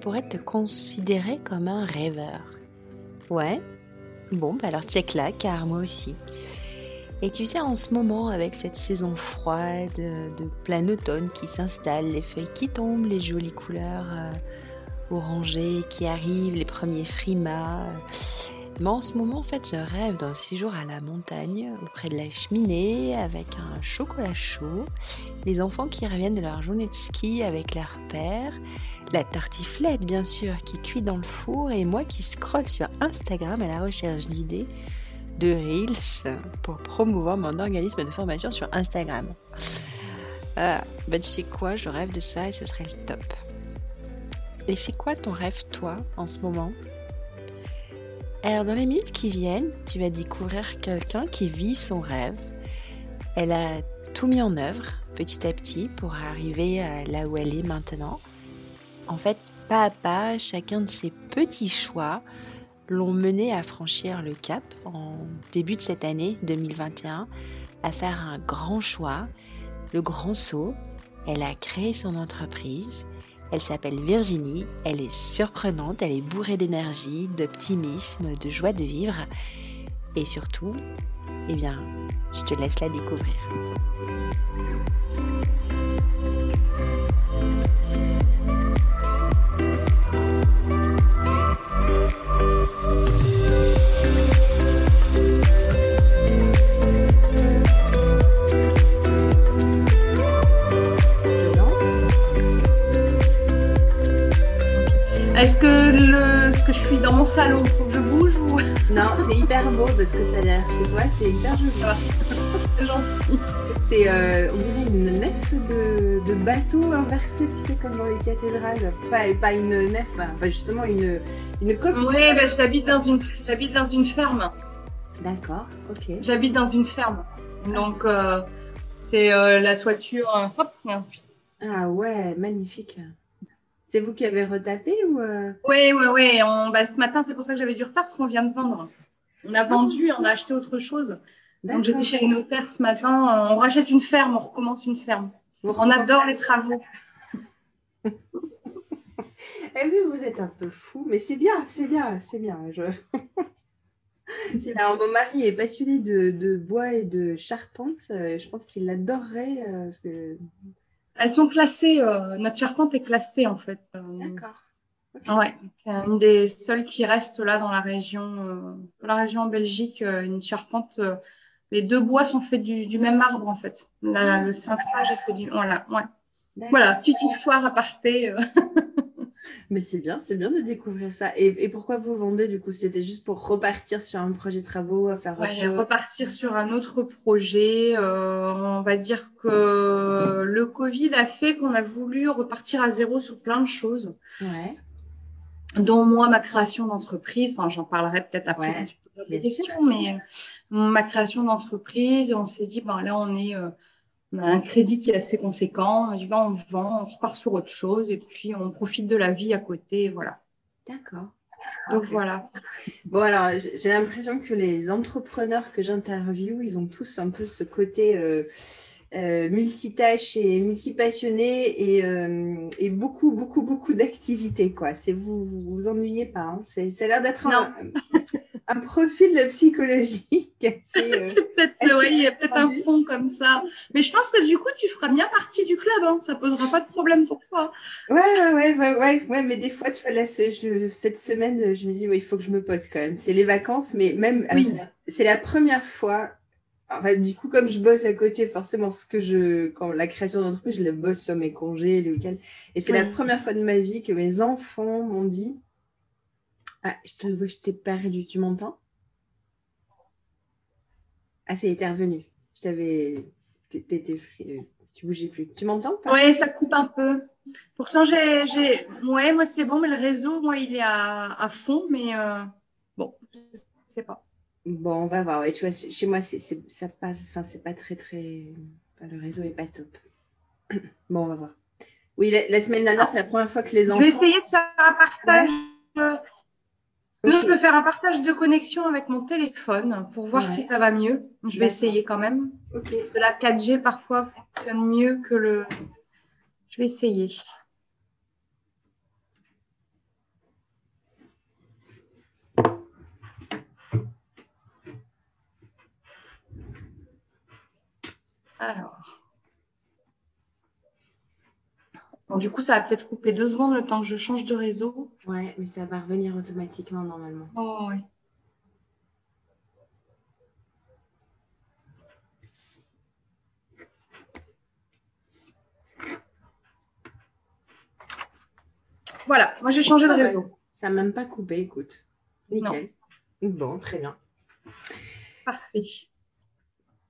pourrais te considérer comme un rêveur Ouais Bon, bah alors check là, car moi aussi. Et tu sais, en ce moment, avec cette saison froide, de plein automne qui s'installe, les feuilles qui tombent, les jolies couleurs euh, orangées qui arrivent, les premiers frimas, en ce moment, en fait, je rêve d'un séjour à la montagne, auprès de la cheminée, avec un chocolat chaud, les enfants qui reviennent de leur journée de ski avec leur père, la tartiflette, bien sûr, qui cuit dans le four, et moi qui scrolle sur Instagram à la recherche d'idées de Reels pour promouvoir mon organisme de formation sur Instagram. Euh, ben, tu sais quoi, je rêve de ça et ce serait le top. Et c'est quoi ton rêve, toi, en ce moment? Alors, dans les minutes qui viennent, tu vas découvrir quelqu'un qui vit son rêve. Elle a tout mis en œuvre petit à petit pour arriver là où elle est maintenant. En fait, pas à pas, chacun de ses petits choix l'ont mené à franchir le cap en début de cette année 2021, à faire un grand choix, le grand saut. Elle a créé son entreprise elle s'appelle Virginie, elle est surprenante, elle est bourrée d'énergie, d'optimisme, de joie de vivre. Et surtout, eh bien, je te laisse la découvrir. Est-ce que, le, ce que je suis dans mon salon, faut que je bouge ou? Non, c'est hyper beau parce que ça a l'air chez toi, c'est hyper joli. Ah, c'est gentil. C'est, euh, on dirait une nef de, de, bateau inversé, tu sais, comme dans les cathédrales. Pas, pas une nef, enfin justement une, une coque. Oui, bah, j'habite dans une, j'habite dans une ferme. D'accord, ok. J'habite dans une ferme, donc euh, c'est euh, la toiture. hop, Ah ouais, magnifique. C'est vous qui avez retapé ou euh? Oui, oui, oui. Bah, ce matin, c'est pour ça que j'avais du retard parce qu'on vient de vendre. On a vendu, on a acheté autre chose. Donc j'étais chez les notaires ce matin. On rachète une ferme, on recommence une ferme. on adore les travaux. Eh oui, vous êtes un peu fou, mais c'est bien, c'est bien, c'est bien. Je... Alors, mon mari est passionné de, bois et de charpente. Euh, je pense qu'il adorerait. Euh, elles sont classées, euh, notre charpente est classée en fait. Euh, D'accord. Ouais, c'est une des seules qui reste là dans la région, euh, dans la région en Belgique, une charpente. les deux bois sont faits du, même arbre en fait. La, le cintrage est fait du. Voilà, ouais. Voilà, petite histoire à parter. Mais c'est bien, c'est bien de découvrir ça. Et, pourquoi vous vendez du coup? C'était juste pour repartir sur un projet de travaux, faire ouais, repartir sur un autre projet. Euh, on va dire que le Covid a fait qu'on a voulu repartir à zéro sur plein de choses. Ouais. Dont moi, ma création d'entreprise. Enfin, j'en parlerai peut-être après ouais, mais euh, ma création d'entreprise, on s'est dit, ben là, on est. Euh, on a un crédit qui est assez conséquent. On dit, on vend, on repart sur autre chose et puis on profite de la vie à côté. Voilà. D'accord. Donc voilà. Bon, alors j'ai l'impression que les entrepreneurs que j'interviewe, ils ont tous un peu ce côté euh, euh, multitâche et multipassionné et, euh, et beaucoup, beaucoup, beaucoup d'activités. Quoi. C'est vous, vous vous ennuyez pas. Hein. C'est, ça a l'air d'être un, un profil psychologique. C'est, euh, peut-être, il y a peut-être un fond comme ça. Mais je pense que du coup, tu feras bien partie du club. Hein. Ça posera pas de problème pour toi. Ouais, ouais, ouais, ouais, ouais, mais des fois, tu vois, là, je, cette semaine, je me dis, ouais, il faut que je me pose quand même. C'est les vacances, mais même, oui. c'est la première fois. Enfin, du coup, comme je bosse à côté, forcément, ce que je, quand la création d'entreprise, je le bosse sur mes congés, les week-ends. Et c'est la première fois de ma vie que mes enfants m'ont dit, ah, je te vois, je t'ai perdu. Tu m'entends? Ah, c'est intervenu. Je t'avais. Euh, tu bougeais plus. Tu m'entends Oui, ça coupe un peu. Pourtant, j'ai. Ouais, moi, c'est bon, mais le réseau, moi, il est à, fond, mais euh, bon, je sais pas. Bon, on va voir. Ouais, tu vois, chez moi, c'est, ça passe. Enfin, c'est pas très, très. le réseau est pas top. Bon, on va voir. Oui, la, semaine dernière, ah. c'est la première fois que les enfants. Je vais essayer de faire un partage. Non, je peux faire un partage de connexion avec mon téléphone pour voir si ça va mieux. Je vais essayer quand même. Okay. Parce que la 4G parfois fonctionne mieux que le. Je vais essayer. Alors. Bon, du coup, ça va peut-être couper deux secondes le temps que je change de réseau. Ouais, mais ça va revenir automatiquement normalement. Oh, ouais. Voilà, moi j'ai changé de réseau. Ça n'a même pas coupé, écoute. Nickel. Bon, très bien. Parfait.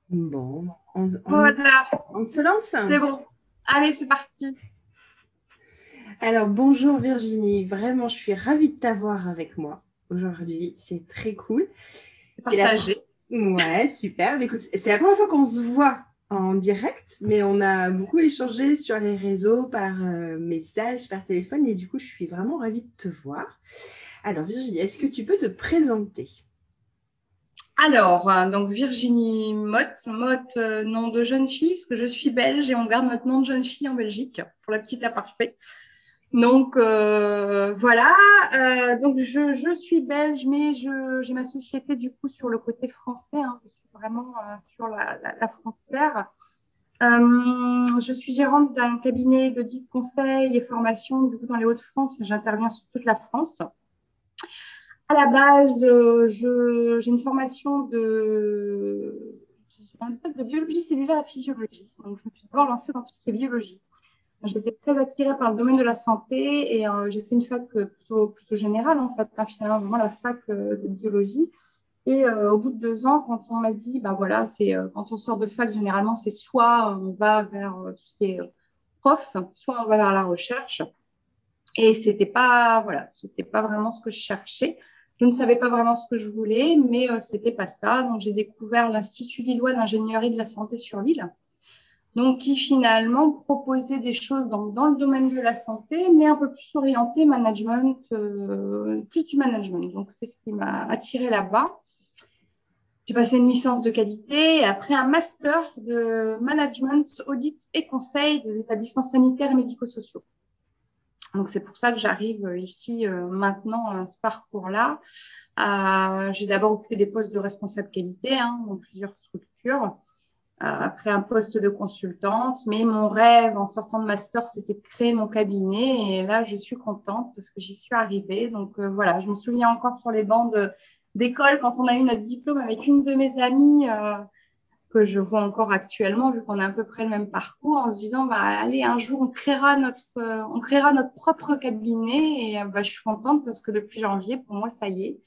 Bon, on, voilà. on se lance C'est bon. Allez, c'est parti. Alors, bonjour Virginie. Vraiment, je suis ravie de t'avoir avec moi aujourd'hui. C'est très cool. Partagé. La... Ouais, super. Écoute, c'est la première fois qu'on se voit en direct, mais on a beaucoup échangé sur les réseaux, par euh, message, par téléphone, et du coup, je suis vraiment ravie de te voir. Alors, Virginie, est-ce que tu peux te présenter? Alors, euh, donc Virginie Motte, Motte, euh, nom de jeune fille, parce que je suis belge et on garde notre nom de jeune fille en Belgique, pour la petite aparté. Donc voilà, donc je, suis belge, mais j'ai ma société du coup sur le côté français. Hein. je suis vraiment sur la, frontière. je suis gérante d'un cabinet d'audit conseil et formation du coup dans les Hauts-de-France, mais j'interviens sur toute la France. À la base, j'ai une formation de, de biologie cellulaire et physiologie. Donc, je me suis d'abord lancée dans tout ce qui est biologie. J'étais très attirée par le domaine de la santé et euh, j'ai fait une fac euh, plutôt, plutôt générale, en fait, hein, finalement, vraiment la fac euh, de biologie. Et au bout de deux ans, quand on m'a dit, bah voilà, c'est quand on sort de fac, généralement, c'est soit on va vers tout ce qui est prof, soit on va vers la recherche. Et c'était pas, voilà, c'était pas vraiment ce que je cherchais. Je ne savais pas vraiment ce que je voulais, mais c'était pas ça. Donc j'ai découvert l'Institut lillois d'ingénierie de la santé sur l'île donc qui finalement proposait des choses dans, le domaine de la santé, mais un peu plus orienté management, euh, plus du management. Donc c'est ce qui m'a attiré là-bas. J'ai passé une licence de qualité et après un master de management, audit et conseil des établissements sanitaires et médico-sociaux. Donc c'est pour ça que j'arrive ici euh, maintenant à ce parcours-là. Euh, j'ai d'abord occupé des postes de responsable qualité hein, dans plusieurs structures après un poste de consultante. Mais mon rêve en sortant de master, c'était de créer mon cabinet. Et là, je suis contente parce que j'y suis arrivée. Donc euh, voilà, je me souviens encore sur les bancs d'école quand on a eu notre diplôme avec une de mes amies euh, que je vois encore actuellement, vu qu'on a à peu près le même parcours, en se disant, bah, allez, un jour, on créera notre, euh, on créera notre propre cabinet. Et bah, je suis contente parce que depuis janvier, pour moi, ça y est,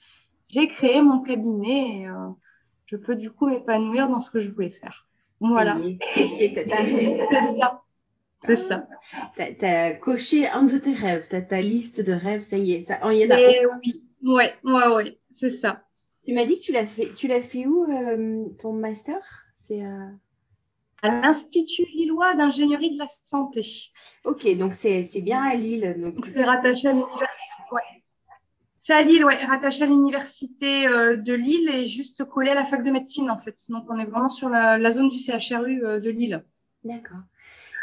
j'ai créé mon cabinet et je peux du coup m'épanouir dans ce que je voulais faire. Voilà. C'est ça. C'est ça. Tu as, coché un de tes rêves, tu as ta liste de rêves, ça y est, ça, il y en a. Et oui, ouais, ouais, ouais, c'est ça. Tu m'as dit que tu l'as fait, tu l'as fait où euh, ton master? C'est à... à l'Institut Lillois d'ingénierie de la santé. Ok, donc c'est bien à Lille. C'est rattaché à l'université. Ouais. C'est à Lille, ouais, rattaché à l'université euh, de Lille et juste collé à la fac de médecine en fait. Donc on est vraiment sur la, zone du CHRU euh, de Lille. D'accord.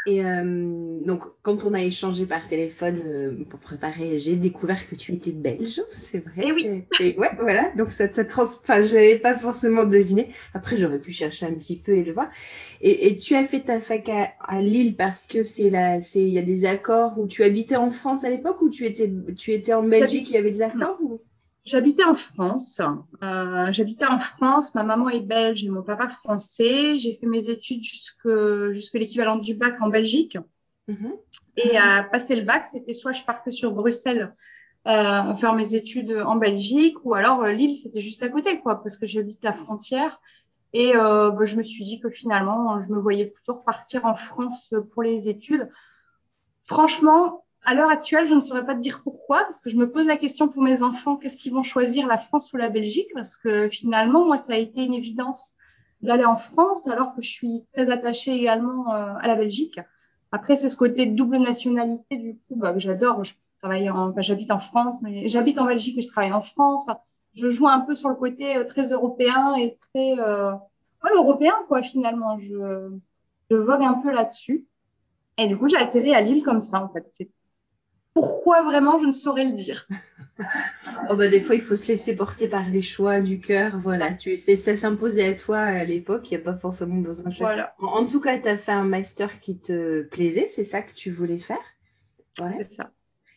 Et euh, donc, quand on a échangé par téléphone euh, pour préparer, j'ai découvert que tu étais belge, c'est vrai. Et oui. ouais, voilà. Donc, ça t'a trans... Enfin, je n'avais pas forcément deviné. Après, j'aurais pu chercher un petit peu et le voir. Et, tu as fait ta fac à, Lille parce que c'est là, c'est il y a des accords où tu habitais en France à l'époque ou tu étais, tu étais en Belgique, il y avait des accords ou... J'habitais en France. Euh, j'habitais en France. Ma maman est belge et mon papa français. J'ai fait mes études jusque, jusque l'équivalent du bac en Belgique. Mhm. Et à passer le bac, c'était soit je partais sur Bruxelles euh, faire mes études en Belgique, ou alors euh, Lille, c'était juste à côté, quoi, parce que j'habite la frontière. Et euh, bah, je me suis dit que finalement, je me voyais plutôt repartir en France pour les études. Franchement, à l'heure actuelle, je ne saurais pas te dire pourquoi, parce que je me pose la question pour mes enfants, qu'est-ce qu'ils vont choisir, la France ou la Belgique? Parce que finalement, moi, ça a été une évidence d'aller en France, alors que je suis très attachée également euh, à la Belgique. Après, c'est ce côté double nationalité, du coup, bah, que j'adore. Je travaille en, enfin, j'habite en France, mais j'habite en Belgique, mais je travaille en France. Enfin, je joue un peu sur le côté euh, très européen et très euh, ouais, européen, quoi, finalement. Je, je vogue un peu là-dessus. Et du coup, j'ai atterri à Lille comme ça, en fait. Pourquoi vraiment, je ne saurais le dire? oh bah, des fois, il faut se laisser porter par les choix du cœur. Voilà, tu sais, ça s'imposait à toi à l'époque. Il n'y a pas forcément besoin de voilà. En, tout cas, tu as fait un master qui te plaisait. C'est ça que tu voulais faire? Ouais. C'est ça.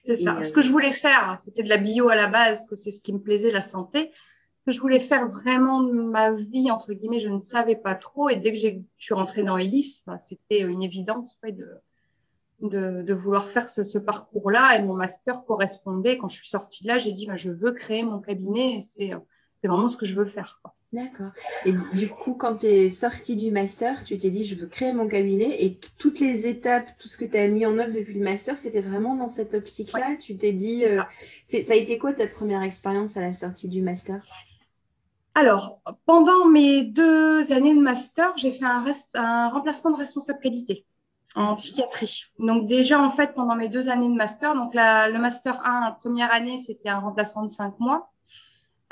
C'est ça. Ce que je voulais faire, c'était de la bio à la base, que c'est ce qui me plaisait, la santé. Ce que je voulais faire vraiment de ma vie, entre guillemets, je ne savais pas trop. Et dès que je suis rentrée dans Elis, bah, c'était une évidence de, de, de, vouloir faire ce, ce parcours-là. Et mon master correspondait. Quand je suis sortie de là, j'ai dit, bah, je veux créer mon cabinet. C'est vraiment ce que je veux faire. D'accord. Et du coup, quand tu es sortie du master, tu t'es dit, je veux créer mon cabinet et toutes les étapes, tout ce que tu as mis en œuvre depuis le master, c'était vraiment dans cette optique-là? Tu t'es dit, euh, ça. ça a été quoi ta première expérience à la sortie du master? Alors, pendant mes deux années de master, j'ai fait un, un remplacement de responsable qualité en psychiatrie. Donc déjà, en fait, pendant mes deux années de master, donc la, le master 1, première année, c'était un remplacement de cinq mois.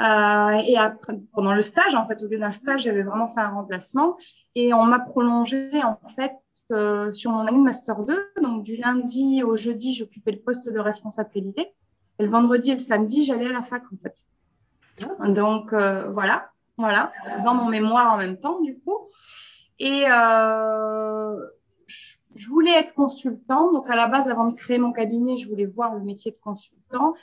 Euh, et après, pendant le stage, en fait, au lieu d'un stage, j'avais vraiment fait un remplacement. Et on m'a prolongé, en fait, euh, sur mon année de Master 2. Donc, du lundi au jeudi, j'occupais le poste de responsabilité. Et le vendredi et le samedi, j'allais à la fac, en fait. Donc, euh, voilà, voilà, faisant mon mémoire en même temps, du coup. Et euh, je voulais être consultant. Donc, à la base, avant de créer mon cabinet, je voulais voir le métier de consultant.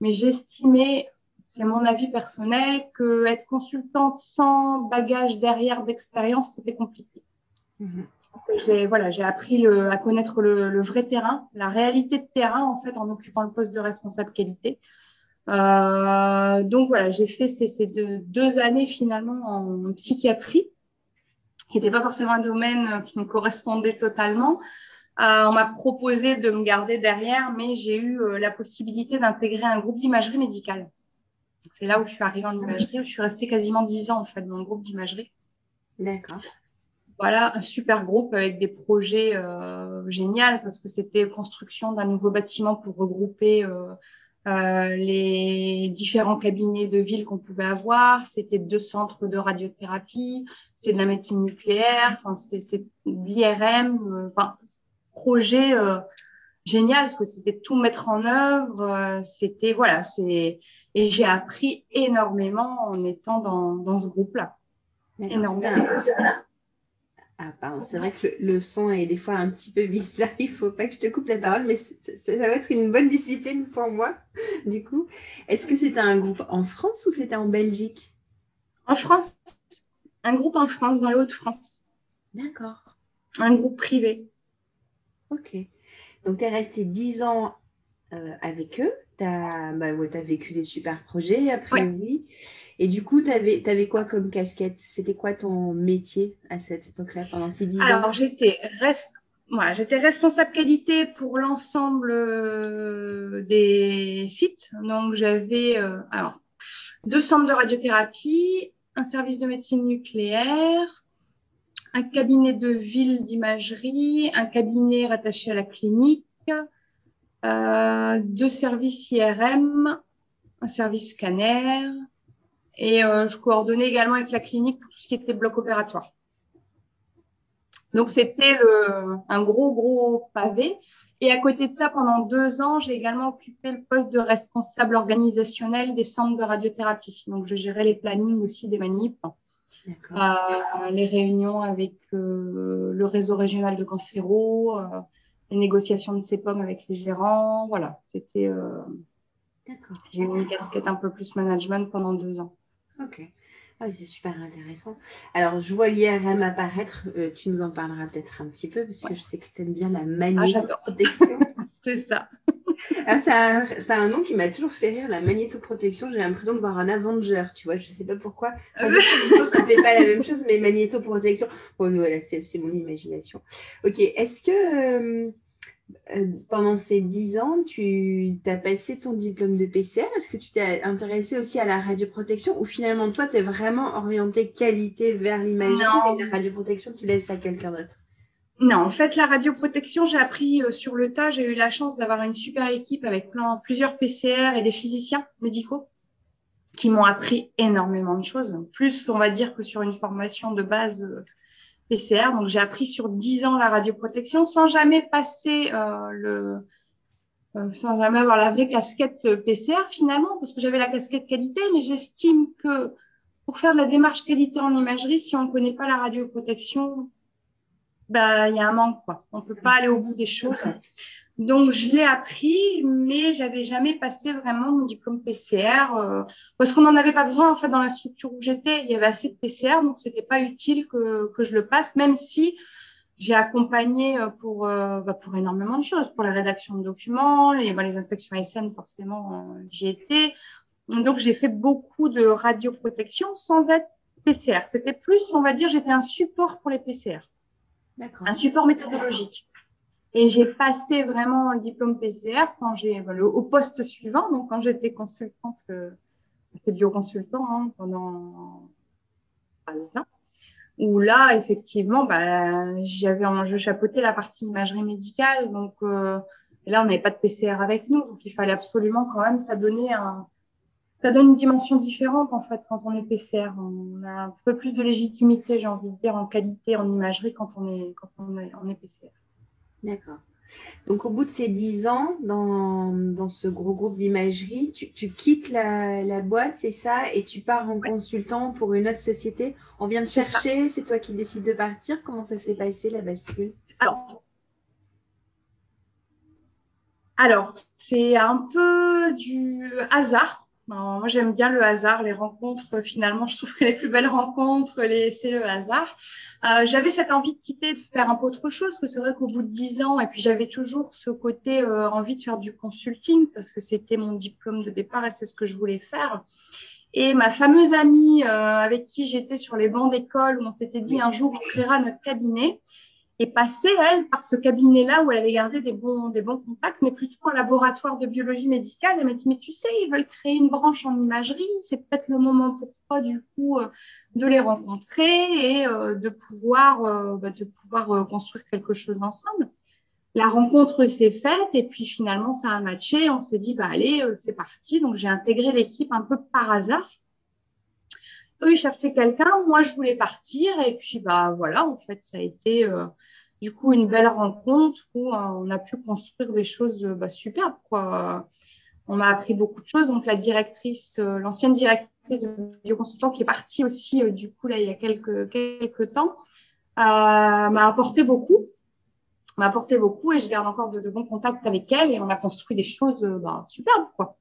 Mais j'estimais c'est mon avis personnel, que être consultante sans bagage derrière d'expérience, c'était compliqué. Mhm. J'ai voilà, j'ai appris le, à connaître le, le, vrai terrain, la réalité de terrain en fait en occupant le poste de responsable qualité. Euh, donc voilà, j'ai fait ces, ces deux, deux, années finalement en psychiatrie, qui n'était pas forcément un domaine qui me correspondait totalement. Euh, on m'a proposé de me garder derrière, mais j'ai eu euh, la possibilité d'intégrer un groupe d'imagerie médicale. C'est là où je suis arrivée en imagerie, où je suis restée quasiment dix ans en fait dans le groupe d'imagerie. D'accord. Voilà, un super groupe avec des projets euh, géniaux parce que c'était construction d'un nouveau bâtiment pour regrouper euh, les différents cabinets de ville qu'on pouvait avoir. C'était deux centres de radiothérapie, c'est de la médecine nucléaire, enfin c'est l'IRM, euh, enfin projet euh, génial parce que c'était tout mettre en œuvre. Euh, c'était voilà, c'est et j'ai appris énormément en étant dans, dans ce groupe-là. Énormément. Ah, pardon, c'est vrai que le, son est des fois un petit peu bizarre. Il faut pas que je te coupe la parole, mais ça va être une bonne discipline pour moi. Du coup, est-ce que c'était un groupe en France ou c'était en Belgique? En France. Un groupe en France, dans les Hauts-de-France. D'accord. Un groupe privé. Ok. Donc, tu es resté 10 ans euh, avec eux. Tu as, bah, ouais, as, vécu des super projets, après oui. Et du coup, tu avais, avais, quoi comme casquette? C'était quoi ton métier à cette époque-là, pendant ces 10 ans? Alors, j'étais voilà, j'étais responsable qualité pour l'ensemble euh, des sites. Donc, j'avais euh, alors deux centres de radiothérapie, un service de médecine nucléaire, un cabinet de ville d'imagerie, un cabinet rattaché à la clinique, deux services IRM, un service scanner, et euh, je coordonnais également avec la clinique pour tout ce qui était bloc opératoire. Donc c'était un gros gros pavé. Et à côté de ça, pendant deux ans, j'ai également occupé le poste de responsable organisationnel des centres de radiothérapie. Donc je gérais les plannings aussi des manips, euh, les réunions avec euh, le réseau régional de cancéro, euh, les négociations de CEPOM avec les gérants. Voilà, c'était. Euh, j'ai eu une casquette un peu plus management pendant deux ans. Ok. Ah c'est super intéressant. Alors, je vois l'IRM apparaître. Euh, tu nous en parleras peut-être un petit peu parce que je sais que tu aimes bien la magnétoprotection. Ah, c'est ça. ah, ça, a, un nom qui m'a toujours fait rire, la magnétoprotection. J'ai l'impression de voir un Avenger, tu vois. Je ne sais pas pourquoi. ça ne fait pas la même chose, mais magnétoprotection. Bon, voilà, c'est mon imagination. Ok. Est-ce que. Euh, pendant ces dix ans, tu as passé ton diplôme de PCR. Est-ce que tu t'es intéressé aussi à la radioprotection ou finalement, toi, tu es vraiment orienté qualité vers l'imagerie et la radioprotection, tu laisses à quelqu'un d'autre? Non, en fait, la radioprotection, j'ai appris euh, sur le tas. J'ai eu la chance d'avoir une super équipe avec plein, plusieurs PCR et des physiciens médicaux qui m'ont appris énormément de choses. Plus, on va dire, que sur une formation de base euh, PCR. Donc, j'ai appris sur 10 ans la radioprotection sans jamais passer euh, le, sans jamais avoir la vraie casquette PCR finalement, parce que j'avais la casquette qualité, mais j'estime que pour faire de la démarche qualité en imagerie, si on ne connaît pas la radioprotection, bah, il y a un manque, quoi. On peut pas aller au bout des choses. Donc, je l'ai appris, mais j'avais jamais passé vraiment mon diplôme PCR euh, parce qu'on n'en avait pas besoin. En fait, dans la structure où j'étais, il y avait assez de PCR, donc c'était pas utile que, que je le passe, même si j'ai accompagné euh, pour, euh, bah, pour énormément de choses, pour la rédaction de documents, les, bah, les inspections SN, forcément, j'y étais. Donc, j'ai fait beaucoup de radioprotection sans être PCR. C'était plus, on va dire, j'étais un support pour les PCR. Un support méthodologique. Et j'ai passé vraiment le diplôme PCR quand j'ai bah, au poste suivant, donc quand j'étais consultante, euh, j'étais bioconsultant hein, pendant trois ans, où là effectivement, bah, j'avais je chapeautais la partie imagerie médicale, donc euh, là on n'avait pas de PCR avec nous, donc il fallait absolument quand même ça donnait un ça donne une dimension différente en fait quand on est PCR. On a un peu plus de légitimité, j'ai envie de dire, en qualité, en imagerie quand on est, quand on est, on est PCR. D'accord. Donc, au bout de ces dix ans, dans, dans ce gros groupe d'imagerie, tu, tu, quittes la, la boîte, c'est ça, et tu pars en consultant pour une autre société. On vient de chercher, c'est toi qui décides de partir. Comment ça s'est passé, la bascule? Alors, alors c'est un peu du hasard moi, j'aime bien le hasard, les rencontres. Finalement, je trouve que les plus belles rencontres, c'est le hasard. Euh, j'avais cette envie de quitter, de faire un peu autre chose, que c'est vrai qu'au bout de dix ans, et puis j'avais toujours ce côté euh, envie de faire du consulting, parce que c'était mon diplôme de départ et c'est ce que je voulais faire. Et ma fameuse amie euh, avec qui j'étais sur les bancs d'école, où on s'était dit un jour on créera notre cabinet, est passée, elle, par ce cabinet-là où elle avait gardé des bons, des bons contacts, mais plutôt un laboratoire de biologie médicale. Elle m'a dit, mais tu sais, ils veulent créer une branche en imagerie, c'est peut-être le moment pour toi, du coup, euh, de les rencontrer et euh, de pouvoir, euh, bah, de pouvoir construire quelque chose ensemble. La rencontre s'est faite et puis finalement, ça a matché. On s'est dit, bah, allez, c'est parti. Donc, j'ai intégré l'équipe un peu par hasard. Eux, ils cherchaient quelqu'un, moi, je voulais partir. Et puis, bah, voilà, en fait, ça a été du coup une belle rencontre où euh, on a pu construire des choses euh, bah, superbes. Quoi. On m'a appris beaucoup de choses. Donc la directrice, euh, l'ancienne directrice de bioconsultant qui est partie aussi du coup là il y a quelques quelques temps, m'a apporté beaucoup m'a apporté beaucoup et je garde encore de, bons contacts avec elle et on a construit des choses bah, superbes. Quoi.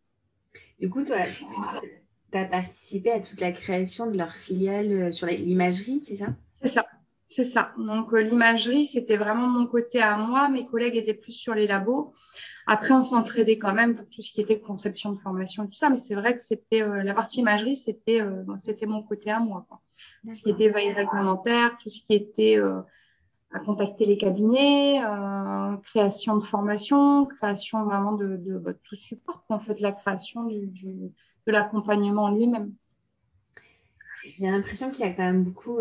Du coup, tu as participé à toute la création de leur filiale sur l'imagerie, c'est ça? C'est ça. C'est ça. Donc euh, l'imagerie, c'était vraiment mon côté à moi. Mes collègues étaient plus sur les labos. Après, on s'entraidait quand même pour tout ce qui était conception de formation et tout ça. Mais c'est vrai que c'était euh, la partie imagerie, c'était euh, c'était mon côté à moi. Tout ce qui était veille réglementaire, tout ce qui était à contacter les cabinets, création de formation, création vraiment de, bah, tout support. En fait, la création du de l'accompagnement lui-même. J'ai l'impression qu'il y a quand même beaucoup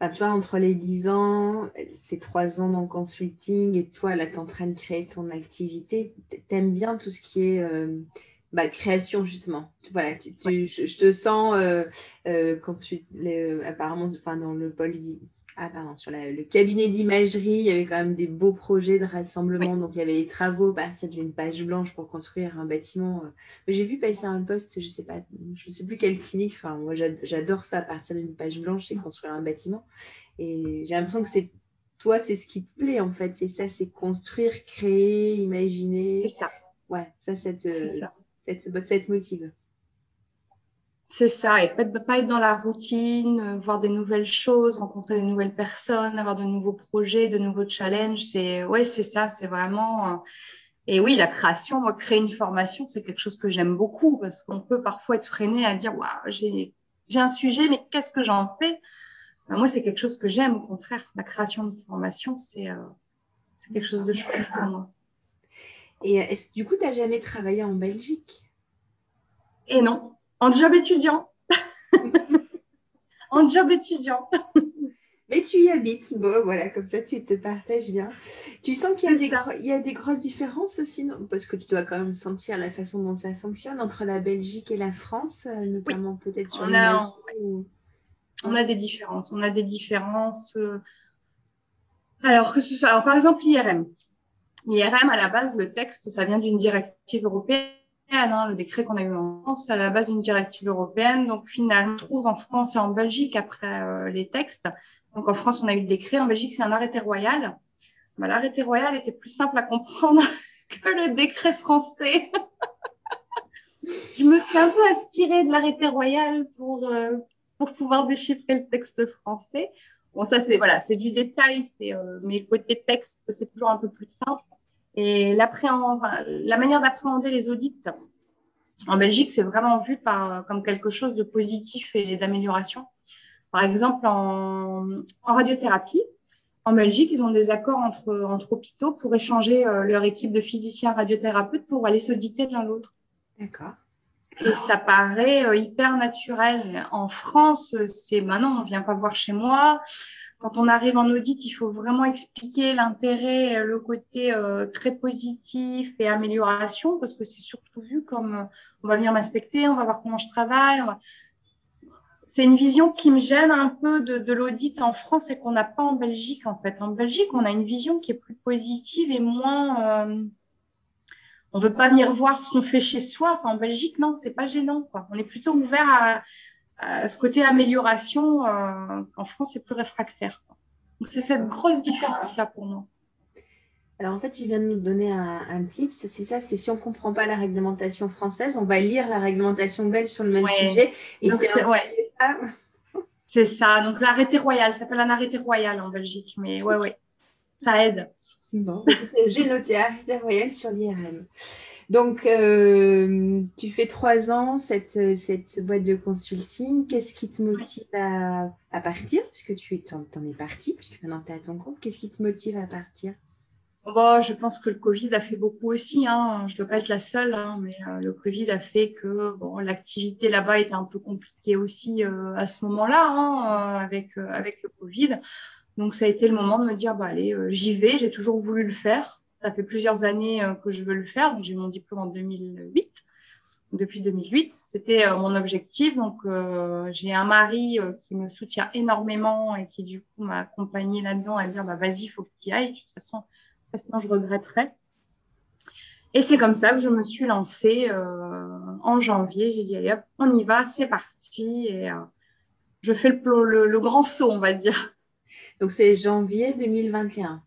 tu vois, entre les 10 ans, ces 3 ans dans le consulting, et toi, là, tu es en train de créer ton activité, tu aimes bien tout ce qui est euh, bah, création, justement. Voilà, tu, je, te sens, euh, euh, quand tu, apparemment, enfin, dans le pôle ah, pardon, sur le cabinet d'imagerie, il y avait quand même des beaux projets de rassemblement. Donc, il y avait des travaux à partir d'une page blanche pour construire un bâtiment. Euh. J'ai vu passer un poste, je ne sais pas, je sais plus quelle clinique. Enfin, moi, j'adore ça à partir d'une page blanche, c'est construire un bâtiment. Et j'ai l'impression que c'est toi, c'est ce qui te plaît en fait. C'est ça, c'est construire, créer, imaginer. C'est ça. Ouais, ça, ça te, ça. ça te motive. C'est ça, et pas, pas être dans la routine, euh, voir des nouvelles choses, rencontrer des nouvelles personnes, avoir de nouveaux projets, de nouveaux challenges. C'est ouais, c'est ça, c'est vraiment. Euh, et oui, la création, moi, créer une formation, c'est quelque chose que j'aime beaucoup parce qu'on peut parfois être freiné à dire waouh, j'ai j'ai un sujet, mais qu'est-ce que j'en fais? Ben, Moi, c'est quelque chose que j'aime. Au contraire, la création de formation, c'est euh, c'est quelque chose de chouette pour moi. Et est-ce, du coup, tu n'as jamais travaillé en Belgique? Et non, en job étudiant. en job étudiant. Mais tu y habites, bon, voilà, comme ça tu te partages bien. Tu sens qu'il y, y, a des grosses différences aussi, non? Parce que tu dois quand même sentir la façon dont ça fonctionne entre la Belgique et la France, euh, notamment peut-être sur on a, on a des différences, on a des différences. Euh, alors que ce soit, alors par exemple l'IRM. L'IRM, à la base, le texte, ça vient d'une directive européenne. Hein, le décret qu'on a eu en France, à la base d'une directive européenne. Donc finalement, on trouve en France et en Belgique après euh, les textes. Donc en France, on a eu le décret. En Belgique, c'est un arrêté royal. Bah, l'arrêté royal était plus simple à comprendre que le décret français. Je me suis un peu inspirée de l'arrêté royal pour, euh, pour pouvoir déchiffrer le texte français. Bon, ça, c'est voilà, du détail, c'est euh, mais côté texte, c'est toujours un peu plus simple. Et la manière d'appréhender les audits en Belgique, c'est vraiment vu par, comme quelque chose de positif et d'amélioration. Par exemple, en, en, radiothérapie, en Belgique, ils ont des accords entre, entre hôpitaux pour échanger euh, leur équipe de physiciens radiothérapeutes pour aller s'auditer l'un l'autre. D'accord. Et ça paraît euh, hyper naturel. En France, c'est maintenant, bah on vient pas voir chez moi. Quand on arrive en audit, il faut vraiment expliquer l'intérêt, le côté euh, très positif et amélioration, parce que c'est surtout vu comme euh, on va venir m'inspecter, on va voir comment je travaille. C'est une vision qui me gêne un peu de, l'audit en France et qu'on n'a pas en Belgique en fait. En Belgique, on a une vision qui est plus positive et moins on veut pas venir voir ce qu'on fait chez soi. en Belgique, non, c'est pas gênant. Quoi. On est plutôt ouvert à, ce côté amélioration. Euh, en France, c'est plus réfractaire. Donc, c'est cette grosse différence-là pour nous. Alors en fait, tu viens de nous donner un, un tip, c'est ça, c'est si on ne comprend pas la réglementation française, on va lire la réglementation belge sur le même sujet. Et c'est ça, donc l'arrêté royal, ça s'appelle un arrêté royal en Belgique, mais ouais, ouais, ça aide. Bon, j'ai noté arrêté royal sur l'IRM. Donc, euh, tu fais trois ans cette, cette boîte de consulting. Qu'est-ce qui te motive à, à partir? Puisque tu en, es parti, puisque maintenant tu es à ton compte. Qu'est-ce qui te motive à partir? Bon, Je pense que le Covid a fait beaucoup aussi. Hein. Je ne dois pas être la seule, hein, mais euh, le Covid a fait que bon, l'activité là-bas était un peu compliquée aussi euh, à ce moment-là, hein, avec, avec le Covid. Donc, ça a été le moment de me dire, bah, allez, j'y vais. J'ai toujours voulu le faire. Ça fait plusieurs années euh, que je veux le faire. J'ai mon diplôme en 2008. Depuis 2008, c'était euh, mon objectif. Donc, j'ai un mari qui me soutient énormément et qui, du coup, m'a accompagné là-dedans à dire, bah, vas-y, il faut que tu y ailles. De toute façon, je regretterais. Et c'est comme ça que je me suis lancée en janvier. J'ai dit, allez hop, on y va, c'est parti. Et je fais le, le, grand saut, on va dire. Donc, c'est janvier 2021.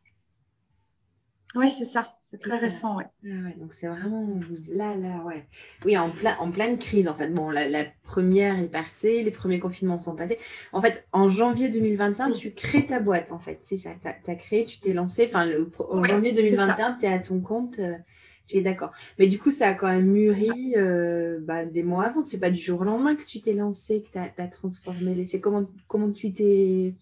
Oui, c'est ça. C'est très récent, ah ouais. Donc, c'est vraiment là, là, ouais. Oui, en, plein, en pleine crise, en fait. Bon, la, première est passée, les premiers confinements sont passés. En fait, en janvier 2021, tu crées ta boîte, en fait. C'est ça. Tu as, créé, tu t'es lancé. Enfin, en janvier 2021, tu es à ton compte. Euh, tu es d'accord. Mais du coup, ça a quand même mûri euh, bah, des mois avant. C'est pas du jour au lendemain que tu t'es lancé, que tu as, transformé. C'est comment, comment tu t'es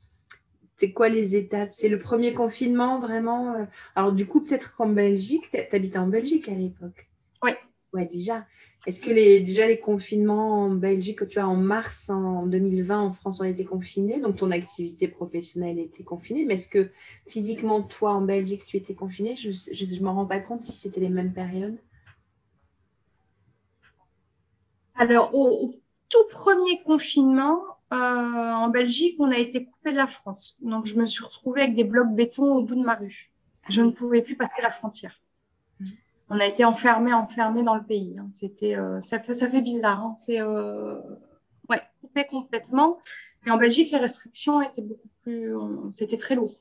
c'est quoi les étapes? C'est le premier confinement vraiment euh? Alors du coup, peut-être qu'en Belgique, tu habitais en Belgique à l'époque? Oui. Ouais, déjà. Est-ce que les, déjà les confinements en Belgique, tu vois, en mars en 2020, en France, ont été confinés, donc ton activité professionnelle était confinée, mais est-ce que physiquement, toi, en Belgique, tu étais confiné Je ne me rends pas compte si c'était les mêmes périodes. Alors, au tout premier confinement, euh, en Belgique, on a été coupé de la France. Donc, je me suis retrouvée avec des blocs béton au bout de ma rue. Je ne pouvais plus passer la frontière. Mhm. On a été enfermés, enfermés dans le pays. Hein. C'était, euh, ça fait, ça fait bizarre. Hein. C'est, euh, ouais, coupé complètement. Et en Belgique, les restrictions étaient beaucoup plus, c'était très lourd.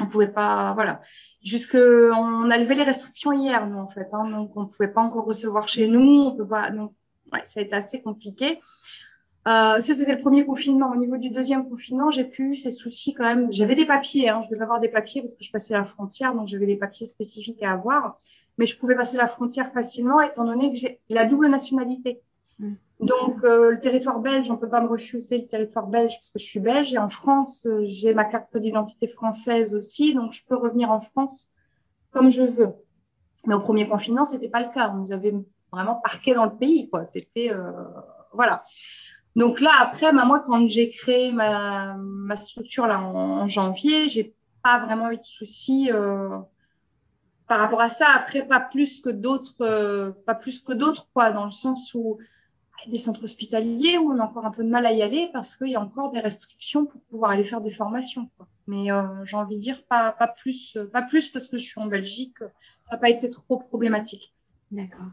On pouvait pas, voilà. Jusque, on a levé les restrictions hier, nous, en fait. Hein. Donc, on pouvait pas encore recevoir chez nous. On peut pas, donc, ouais, ça a été assez compliqué. Euh, ça, c'était le premier confinement. Au niveau du deuxième confinement, j'ai pu ces soucis quand même. J'avais des papiers, hein. je devais avoir des papiers parce que je passais la frontière, donc j'avais des papiers spécifiques à avoir. Mais je pouvais passer la frontière facilement étant donné que j'ai la double nationalité. Mm. Donc, euh, le territoire belge, on peut pas me refuser le territoire belge parce que je suis belge. Et en France, euh, j'ai ma carte d'identité française aussi, donc je peux revenir en France comme je veux. Mais au premier confinement, c'était pas le cas. On nous avait vraiment parqué dans le pays, quoi. C'était euh, voilà. Donc là, après, bah, moi, quand j'ai créé ma, structure là en, janvier, j'ai pas vraiment eu de soucis euh, par rapport à ça. Après, pas plus que d'autres, euh, pas plus que d'autres, quoi, dans le sens où des centres hospitaliers où on a encore un peu de mal à y aller parce qu'il y a encore des restrictions pour pouvoir aller faire des formations. Mais j'ai envie de dire pas, pas, plus, pas plus parce que je suis en Belgique. Ça n'a pas été trop problématique. D'accord.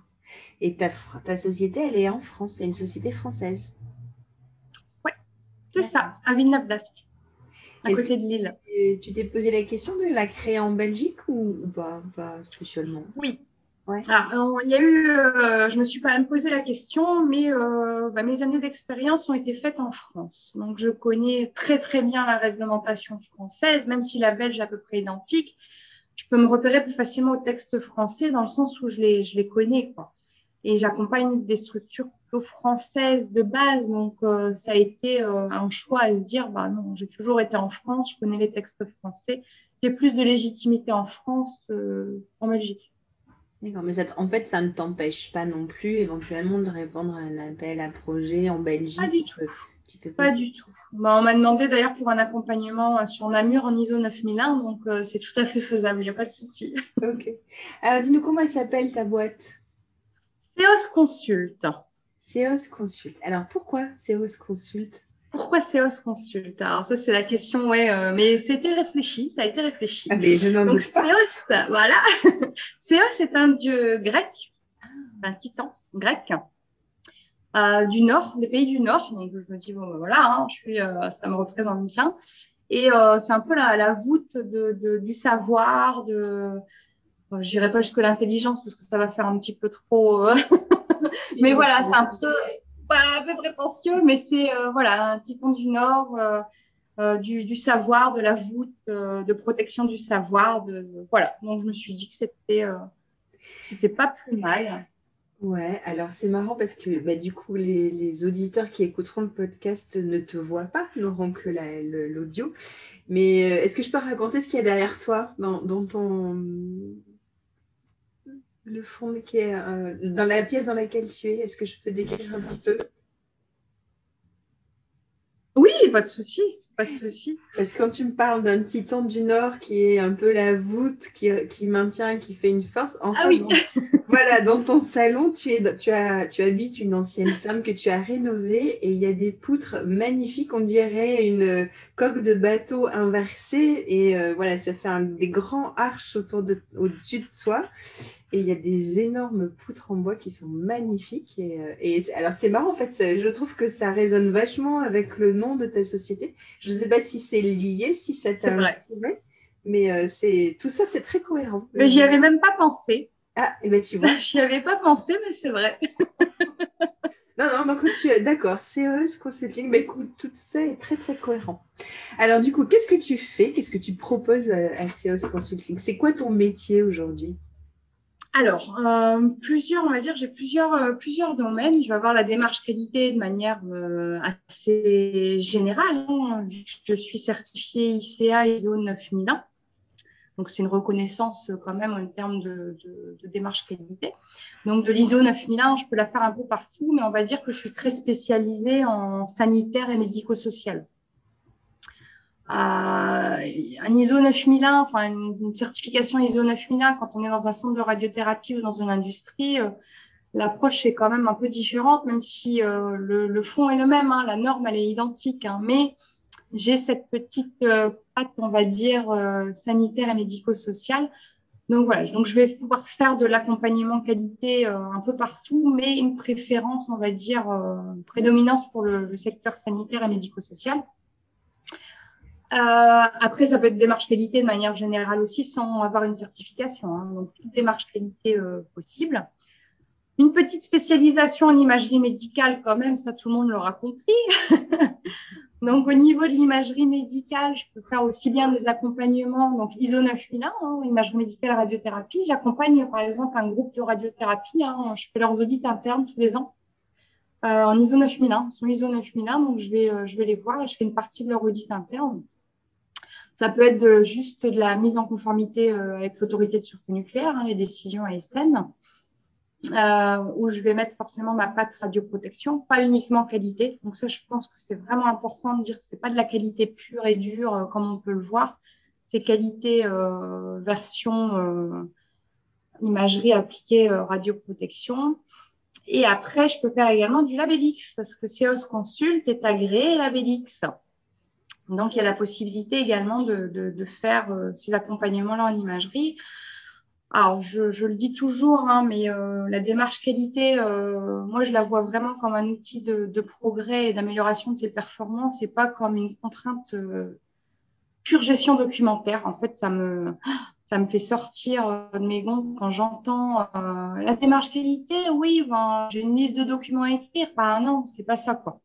Et ta, ta société, elle est en France, c'est une société française. C'est ça, à Villeneuve d'Ascq, à côté de Lille. Tu t'es posé la question de la créer en Belgique ou, pas, pas spécialement? Oui. Ah, il y a eu, euh, je me suis quand même posé la question, mais euh, bah, mes années d'expérience ont été faites en France. Donc, je connais très très bien la réglementation française, même si la belge est à peu près identique. Je peux me repérer plus facilement au texte français dans le sens où je les, je les connais. Quoi et j'accompagne des structures plutôt françaises de base. Donc, euh, ça a été euh, un choix à se dire, bah non, j'ai toujours été en France, je connais les textes français, j'ai plus de légitimité en France qu'en Belgique. D'accord, mais en fait, ça ne t'empêche pas non plus éventuellement de répondre à un appel à projet en Belgique Pas du tout. pas du tout. Bah, on m'a demandé d'ailleurs pour un accompagnement euh, sur Namur en ISO 9001, donc c'est tout à fait faisable, il n'y a pas de souci. Ok. Alors, dis-nous comment elle s'appelle ta boîte? Seos Consult. Seos Consult. Alors pourquoi Seos Consult? Pourquoi Seos Consult? Alors ça c'est la question, ouais, euh, mais c'était réfléchi, ça a été réfléchi. Ah, mais je n'en Donc Seos, voilà. Seos est un dieu grec, un titan grec euh, du nord, des pays du nord. Donc je me dis bon ben, voilà, hein, je suis, euh, ça me représente bien. Et c'est un peu la, la voûte de, du savoir, de je n'irai pas jusque l'intelligence parce que ça va faire un petit peu trop. Euh, mais voilà, c'est un peu, un peu prétentieux, mais c'est euh, voilà un titan du Nord, euh, du, du, savoir, de la voûte, de protection du savoir. De, voilà, donc je me suis dit que c'était c'était pas plus mal. Ouais, alors c'est marrant parce que bah, du coup, les, les, auditeurs qui écouteront le podcast ne te voient pas, n'auront que l'audio. Mais est-ce que je peux raconter ce qu'il y a derrière toi, dans, dans ton, le fond qui est euh, dans la pièce dans laquelle tu es. Est-ce que je peux décrire un petit peu? Oui, pas de souci, pas de souci. Parce que quand tu me parles d'un titan du Nord qui est un peu la voûte, qui, qui maintient, qui fait une force, en ah oui. voilà, dans ton salon, tu, es, tu, as, tu habites une ancienne femme que tu as rénovée et il y a des poutres magnifiques, on dirait une coque de bateau inversée et euh, voilà, ça fait des grands arches autour de, au-dessus de soi. Et il y a des énormes poutres en bois qui sont magnifiques. Et, euh, alors, c'est marrant, en fait, je trouve que ça résonne vachement avec le nom de ta société. Je ne sais pas si c'est lié, si ça t'a inspiré, mais euh, c'est tout ça, c'est très cohérent. Mais j'y avais même pas pensé. Ah, et ben tu vois. j'y avais pas pensé, mais c'est vrai. non, non, donc tu d'accord, CES Consulting, mais écoute, tout ça est très, très cohérent. Alors, du coup, qu'est-ce que tu fais? Qu'est-ce que tu proposes à, à CES Consulting? C'est quoi ton métier aujourd'hui? Alors, euh, plusieurs, on va dire, j'ai plusieurs, euh, plusieurs domaines. Je vais avoir la démarche qualité de manière euh, assez générale. Hein. Je suis certifiée ICA ISO 9001. Donc, c'est une reconnaissance quand même en termes de, de, de démarche qualité. Donc, de l'ISO 9001, je peux la faire un peu partout, mais on va dire que je suis très spécialisée en sanitaire et médico-social un ISO 9001, enfin une, certification ISO 9001 quand on est dans un centre de radiothérapie ou dans une industrie, euh, l'approche est quand même un peu différente, même si euh, le, fond est le même, hein, la norme elle est identique, hein, mais j'ai cette petite euh, patte, on va dire, sanitaire et médico-sociale. Donc voilà, donc je vais pouvoir faire de l'accompagnement qualité un peu partout, mais une préférence, on va dire, prédominance pour le secteur sanitaire et médico-social. Euh, après, ça peut être démarche qualité de manière générale aussi, sans avoir une certification. Hein. Donc, toute démarche qualité euh, possible. Une petite spécialisation en imagerie médicale, quand même, ça tout le monde l'aura compris. donc, au niveau de l'imagerie médicale, je peux faire aussi bien des accompagnements, donc ISO 9001, hein, imagerie médicale, radiothérapie. J'accompagne, par exemple, un groupe de radiothérapie. Hein, je fais leurs audits internes tous les ans. Euh, en ISO 9001, ils sont ISO 9001, donc je vais les voir et je fais une partie de leur audit interne. Ça peut être juste de la mise en conformité euh, avec l'autorité de sûreté nucléaire, hein, les décisions ASN, euh, où je vais mettre forcément ma patte radioprotection, pas uniquement qualité. Donc ça, je pense que c'est vraiment important de dire que c'est pas de la qualité pure et dure euh, comme on peut le voir. C'est qualité version imagerie appliquée radioprotection. Et après, je peux faire également du Labelix parce que CEOS Consult est agréé Labelix. Donc, il y a la possibilité également de, faire euh, ces accompagnements-là en imagerie. Alors, je, le dis toujours, hein, mais euh, la démarche qualité, euh, moi, je la vois vraiment comme un outil de, de progrès et d'amélioration de ses performances et pas comme une contrainte pure gestion documentaire. En fait, ça me, ça me fait sortir de mes gonds quand j'entends la démarche qualité. Oui, ben, j'ai une liste de documents à écrire. Ben non, c'est pas ça, quoi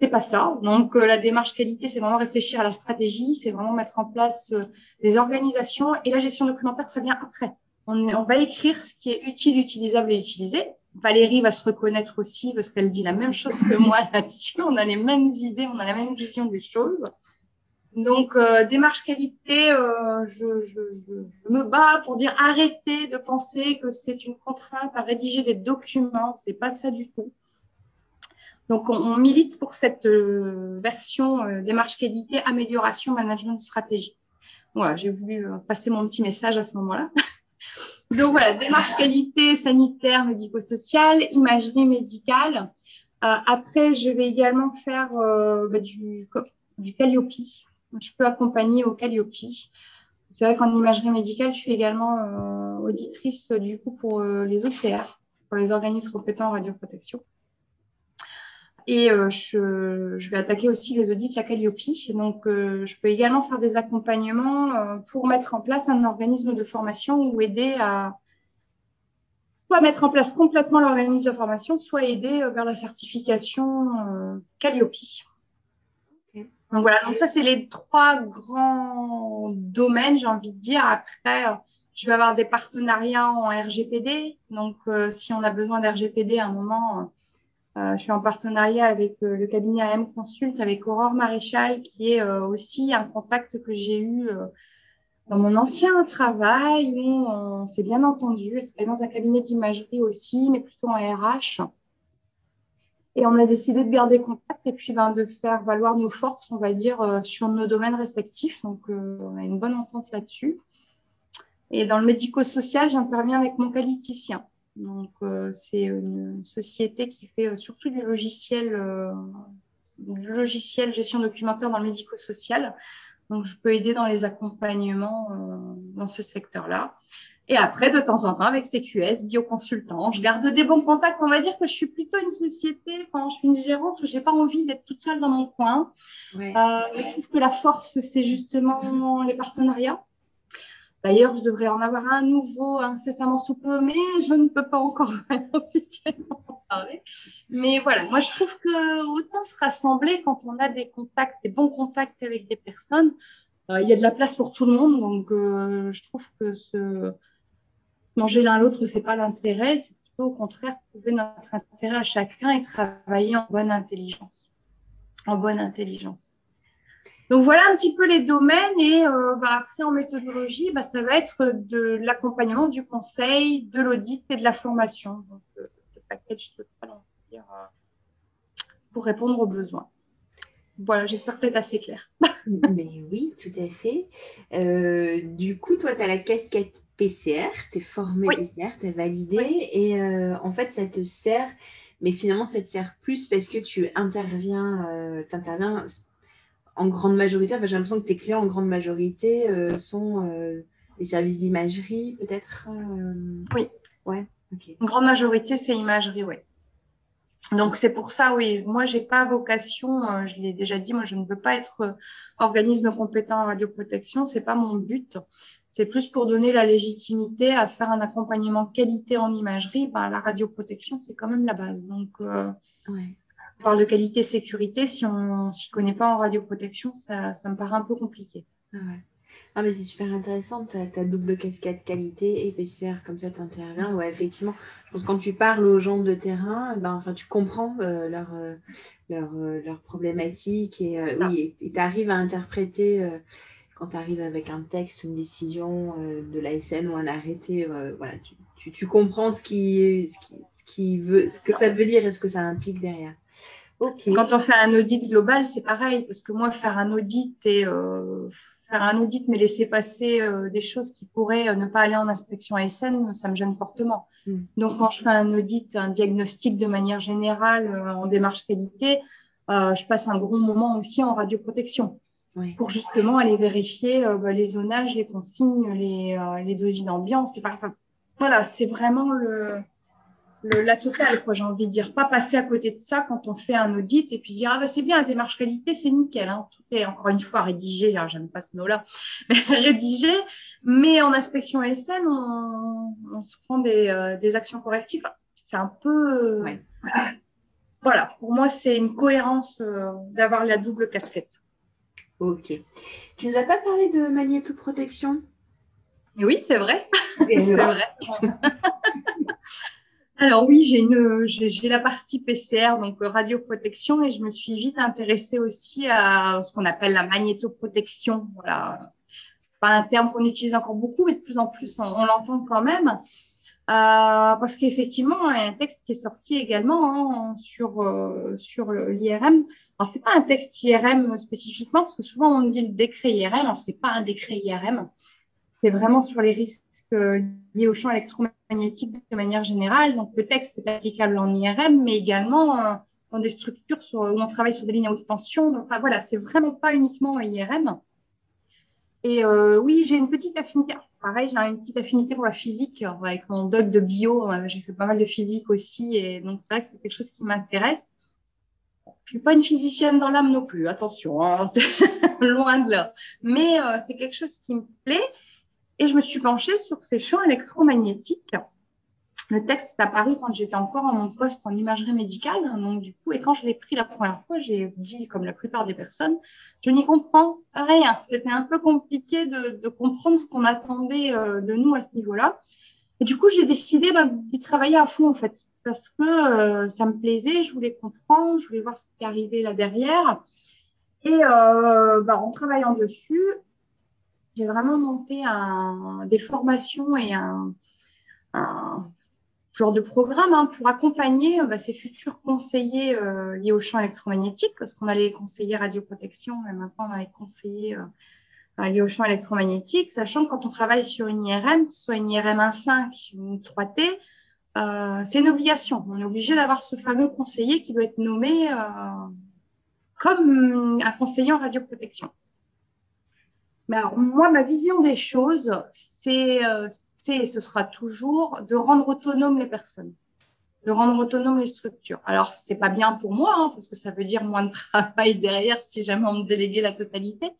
c'est pas ça. Donc euh, la démarche qualité, c'est vraiment réfléchir à la stratégie, c'est vraiment mettre en place euh, des organisations et la gestion documentaire, ça vient après. On, on, va écrire ce qui est utile, utilisable et utilisé. Valérie va se reconnaître aussi parce qu'elle dit la même chose que moi là-dessus. On a les mêmes idées, on a la même vision des choses. Donc euh, démarche qualité, je, je, je, me bats pour dire arrêtez de penser que c'est une contrainte à rédiger des documents. C'est pas ça du tout. Donc, on, milite pour cette euh, version euh, démarche qualité, amélioration, management, stratégie. Voilà, j'ai voulu euh, passer mon petit message à ce moment-là. Donc voilà, démarche qualité sanitaire, médico-sociale, imagerie médicale. après, je vais également faire bah, du, du Calliope. Je peux accompagner au Calliope. C'est vrai qu'en imagerie médicale, je suis également auditrice du coup pour les OCR, pour les organismes compétents en radioprotection. Et euh, je, je, vais attaquer aussi les audits la Calliope. Donc, euh, je peux également faire des accompagnements euh, pour mettre en place un organisme de formation ou aider à soit mettre en place complètement l'organisme de formation, soit aider vers la certification Calliope. Donc voilà, donc ça c'est les trois grands domaines, j'ai envie de dire. Après, je vais avoir des partenariats en RGPD. Donc si on a besoin d'RGPD à un moment, euh, je suis en partenariat avec euh, le cabinet AM Consult, avec Aurore Maréchal, qui est euh, aussi un contact que j'ai eu dans mon ancien travail on s'est bien entendu. Je travaillais dans un cabinet d'imagerie aussi, mais plutôt en RH. Et on a décidé de garder contact et puis ben, de faire valoir nos forces, on va dire, sur nos domaines respectifs. Donc, on a une bonne entente là-dessus. Et dans le médico-social, j'interviens avec mon qualiticien. Donc, euh, c'est une société qui fait euh, surtout du logiciel, euh, du logiciel gestion documentaire dans le médico-social. Donc, je peux aider dans les accompagnements dans ce secteur-là. Et après, de temps en temps, avec CQS, bioconsultant, je garde des bons contacts. On va dire que je suis plutôt une société, quand je suis une gérante, j'ai pas envie d'être toute seule dans mon coin. Ouais. Euh, je trouve que la force, c'est justement les partenariats. D'ailleurs, je devrais en avoir un nouveau incessamment sous peu, mais je ne peux pas encore officiellement en parler. Mais voilà, moi je trouve que autant se rassembler quand on a des contacts, des bons contacts avec des personnes, euh, il y a de la place pour tout le monde. Donc euh, je trouve que se manger l'un l'autre, c'est pas l'intérêt, c'est plutôt au contraire trouver notre intérêt à chacun et travailler en bonne intelligence. En bonne intelligence. Donc voilà un petit peu les domaines et euh, bah, après en méthodologie, bah, ça va être de l'accompagnement, du conseil, de l'audit et de la formation. Donc euh, le package total, dire, euh, pour répondre aux besoins. Voilà, j'espère que c'est assez clair. Mais oui, tout à fait. du coup, toi, tu as la casquette PCR, tu es formé PCR, tu as validé et en fait, ça te sert, mais finalement, ça te sert plus parce que tu interviens, interviens en grande majorité, enfin, j'ai l'impression que tes clients en grande majorité euh, sont euh, des services d'imagerie, peut-être euh, Oui. Ouais, ok. Une grande majorité, c'est imagerie, oui. Donc c'est pour ça, oui, moi j'ai pas vocation, je l'ai déjà dit, moi je ne veux pas être organisme compétent en radioprotection, c'est pas mon but. C'est plus pour donner la légitimité à faire un accompagnement qualité en imagerie. Ben, la radioprotection, c'est quand même la base. Donc, ouais on parle de qualité sécurité, si on s'y connaît pas en radioprotection, ça, ça me paraît un peu compliqué. Ah ouais. Ah mais c'est super intéressant, tu as, double casquette qualité et PCR, comme ça tu interviens. Ouais, effectivement, je pense que quand tu parles aux gens de terrain, ben, enfin, tu comprends euh, leur, euh, leur, euh, leur, problématique et oui, tu arrives à interpréter quand tu arrives avec un texte, une décision de l'ASN ou un arrêté, voilà, tu, tu, tu, comprends ce qui, ce, qui, ce, qui veut, ce que ça veut dire et ce que ça implique derrière. Quand on fait un audit global, c'est pareil, parce que moi, faire un audit et euh, faire un audit, mais laisser passer euh, des choses qui pourraient euh, ne pas aller en inspection ASN, ça me gêne fortement. Hmm. Donc, quand je fais un audit, un diagnostic de manière générale en démarche qualité, je passe un gros moment aussi en radioprotection. pour justement aller vérifier bah, les zonages, les consignes, les, les dosiers d'ambiance. voilà, c'est vraiment le, la totale, quoi, j'ai envie de dire. Pas passer à côté de ça quand on fait un audit et puis dire, ah bah, c'est bien, la démarche qualité, c'est nickel. Hein. Tout est encore une fois rédigé, alors j'aime pas ce mot-là, rédigé. Mais en inspection SN, on, on se prend des, euh, des actions correctives. C'est un peu. Voilà, pour moi, c'est une cohérence euh, d'avoir la double casquette. Ok. Tu nous as pas parlé de magnétoprotection Oui, c'est vrai. c'est vrai. Alors oui, j'ai une, j'ai la partie PCR, donc euh, radioprotection, et je me suis vite intéressée aussi à ce qu'on appelle la magnétoprotection. Voilà, pas un terme qu'on utilise encore beaucoup, mais de plus en plus on, l'entend quand même, euh, parce qu'effectivement, il y a un texte qui est sorti également hein, sur euh, sur l'IRM. Alors c'est pas un texte IRM spécifiquement, parce que souvent on dit le décret IRM. Alors c'est pas un décret IRM, c'est vraiment sur les risques liés au champ électromagnétique de manière générale. Donc, le texte est applicable en IRM, mais également euh, dans des structures où on travaille sur des lignes à haute tension. Donc, enfin, voilà, c'est vraiment pas uniquement en IRM. Et euh, oui, j'ai une petite affinité. Pareil, j'ai une petite affinité pour la physique. Avec mon doc de bio, euh, j'ai fait pas mal de physique aussi. Et donc, c'est vrai que c'est quelque chose qui m'intéresse. Je suis pas une physicienne dans l'âme non plus, attention, hein, loin de là. Mais c'est quelque chose qui me plaît. Et je me suis penchée sur ces champs électromagnétiques. Le texte est apparu quand j'étais encore en mon poste en imagerie médicale. Donc, du coup, et quand je l'ai pris la première fois, j'ai dit, comme la plupart des personnes, je n'y comprends rien. C'était un peu compliqué de, de comprendre ce qu'on attendait euh, de nous à ce niveau-là. Et du coup, j'ai décidé bah, d'y travailler à fond, en fait, parce que euh, ça me plaisait, je voulais comprendre, je voulais voir ce qui arrivait là derrière. Et euh, bah, en travaillant dessus, j'ai vraiment monté des formations et un, genre de programme hein, pour accompagner bah, ces futurs conseillers euh, liés au champ électromagnétique, parce qu'on a les conseillers radioprotection et maintenant on a les conseillers euh, liés au champ électromagnétique, sachant que quand on travaille sur une IRM, soit une IRM 1.5 ou une 3T, euh, c'est une obligation. On est obligé d'avoir ce fameux conseiller qui doit être nommé euh, comme un conseiller en radioprotection. Mais alors, moi, ma vision des choses, c'est, euh, c'est, ce sera toujours de rendre autonomes les personnes, de rendre autonomes les structures. Alors, c'est pas bien pour moi, hein, parce que ça veut dire moins de travail derrière si jamais on me déléguait la totalité.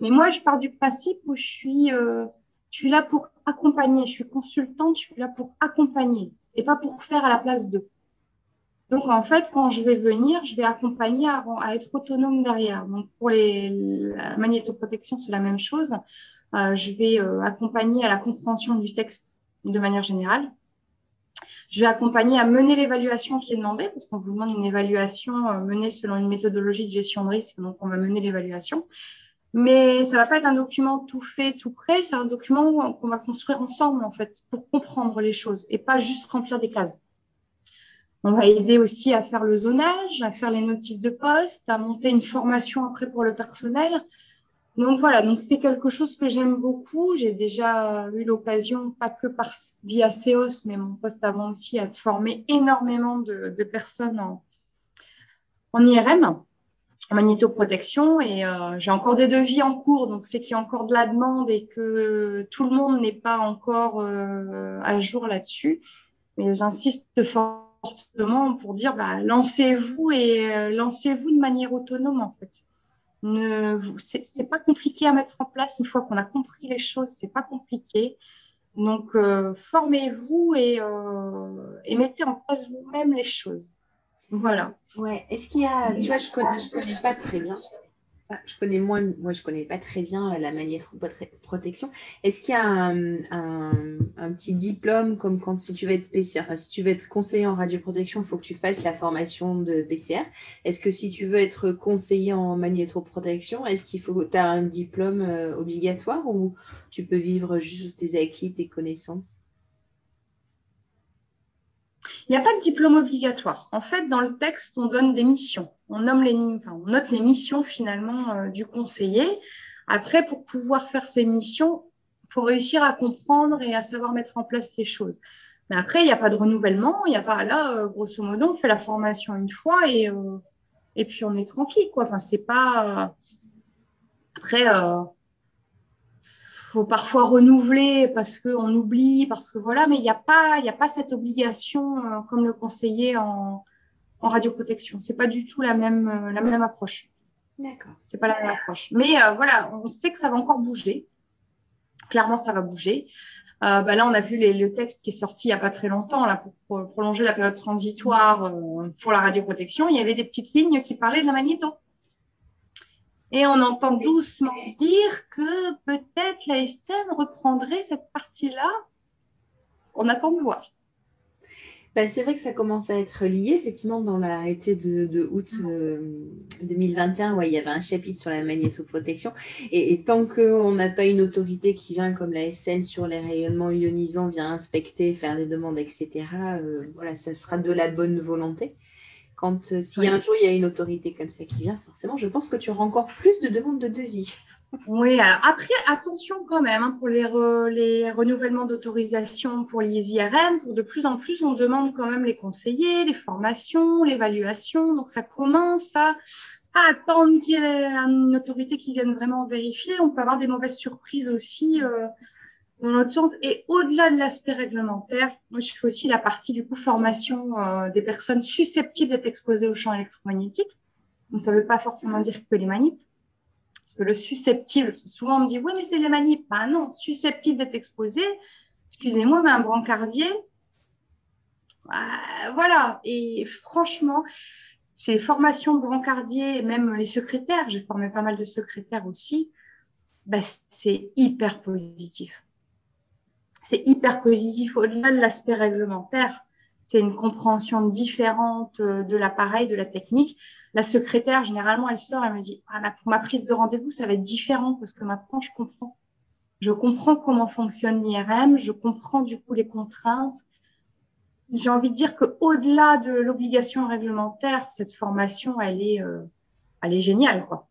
Mais moi, je pars du principe où je suis, euh, je suis là pour accompagner. Je suis consultante, je suis là pour accompagner et pas pour faire à la place d'eux. Donc, en fait, quand je vais venir, je vais accompagner à, être autonome derrière. Donc, pour les, la c'est la même chose. Euh, je vais euh, accompagner à la compréhension du texte de manière générale. Je vais accompagner à mener l'évaluation qui est demandée, parce qu'on vous demande une évaluation euh, menée selon une méthodologie de gestion de risque, donc on va mener l'évaluation. Mais ça va pas être un document tout fait, tout prêt, c'est un document qu'on va construire ensemble, en fait, pour comprendre les choses et pas juste remplir des cases. On va aider aussi à faire le zonage, à faire les notices de poste, à monter une formation après pour le personnel. Donc voilà, donc c'est quelque chose que j'aime beaucoup. J'ai déjà eu l'occasion, pas que par via CEOS, mais mon poste avant aussi, à former énormément de, personnes en, IRM, en magnétoprotection. Et euh, j'ai encore des devis en cours, donc c'est qu'il y a encore de la demande et que tout le monde n'est pas encore euh, à jour là-dessus. Mais j'insiste fort pour dire bah, lancez-vous et euh, lancez-vous de manière autonome en fait. Ne, c'est pas compliqué à mettre en place une fois qu'on a compris les choses, c'est pas compliqué. Donc euh, formez-vous et, euh, et, mettez en place vous-même les choses. Voilà. Ouais. Est-ce qu'il y a, tu vois, je connais, connais pas très bien. Je connais moins, moi je connais pas très bien la protection. Est-ce qu'il y a un, petit diplôme comme quand si tu veux être PCR, enfin si tu veux être conseiller en radioprotection, il faut que tu fasses la formation de PCR. Est-ce que si tu veux être conseiller en magnétoprotection, est-ce qu'il faut que tu as un diplôme euh, obligatoire ou tu peux vivre juste tes acquis, tes connaissances? Il n'y a pas de diplôme obligatoire. En fait, dans le texte, on donne des missions. On, note les missions finalement euh, du conseiller. Après, pour pouvoir faire ces missions, il faut réussir à comprendre et à savoir mettre en place les choses. Mais après, il n'y a pas de renouvellement. Il n'y a pas là, euh, grosso modo, on fait la formation une fois et, euh, et puis on est tranquille. Enfin, c'est pas. Après, faut parfois renouveler parce qu'on oublie, parce que voilà, mais il n'y a pas, il a pas cette obligation euh, comme le conseiller en, en radioprotection. C'est pas du tout la même, euh, la même approche. D'accord. C'est pas la même approche. Mais euh, voilà, on sait que ça va encore bouger. Clairement, ça va bouger. Euh, bah là, on a vu les, le texte qui est sorti il y a pas très longtemps là pour, pour prolonger la période transitoire euh, pour la radioprotection. Il y avait des petites lignes qui parlaient de la magnéto. Et on entend doucement dire que peut-être la SN reprendrait cette partie-là. On attend de voir. Bah, c'est vrai que ça commence à être lié. Effectivement, dans l'arrêté de, de août euh, 2021, ouais, il y avait un chapitre sur la magnétoprotection. Et, et tant qu'on n'a pas une autorité qui vient, comme la SN, sur les rayonnements ionisants, vient inspecter, faire des demandes, etc., euh, voilà, ça sera de la bonne volonté. Quand euh, si Oui. un jour il y a une autorité comme ça qui vient, forcément, je pense que tu auras encore plus de demandes de devis. Oui, alors après, attention quand même hein, pour les, re- les renouvellements d'autorisation pour les IRM. Pour de plus en plus, on demande quand même les conseillers, les formations, l'évaluation. Donc, ça commence à, à attendre qu'il y ait une autorité qui vienne vraiment vérifier. On peut avoir des mauvaises surprises aussi euh, dans l'autre sens. Et au-delà de l'aspect réglementaire, moi, je fais aussi la partie du coup formation euh, des personnes susceptibles d'être exposées au champ électromagnétique. Donc, ça ne veut pas forcément dire que les manips. Parce que le susceptible, souvent on me dit, oui, mais c'est les manips. Ben non, susceptible d'être exposé. Excusez-moi, mais un brancardier, bah, voilà. Et franchement, ces formations de brancardier, et même les secrétaires, j'ai formé pas mal de secrétaires aussi, bah, c'est hyper positif. C'est hyper positif au-delà de l'aspect réglementaire. C'est une compréhension différente euh, de l'appareil, de la technique la secrétaire, généralement, elle sort, elle me dit, ah, bah, pour ma prise de rendez-vous, ça va être différent parce que maintenant, je comprends. Je comprends comment fonctionne l'IRM, je comprends du coup les contraintes. J'ai envie de dire que au-delà de l'obligation réglementaire, cette formation, elle est, euh, elle est géniale, quoi.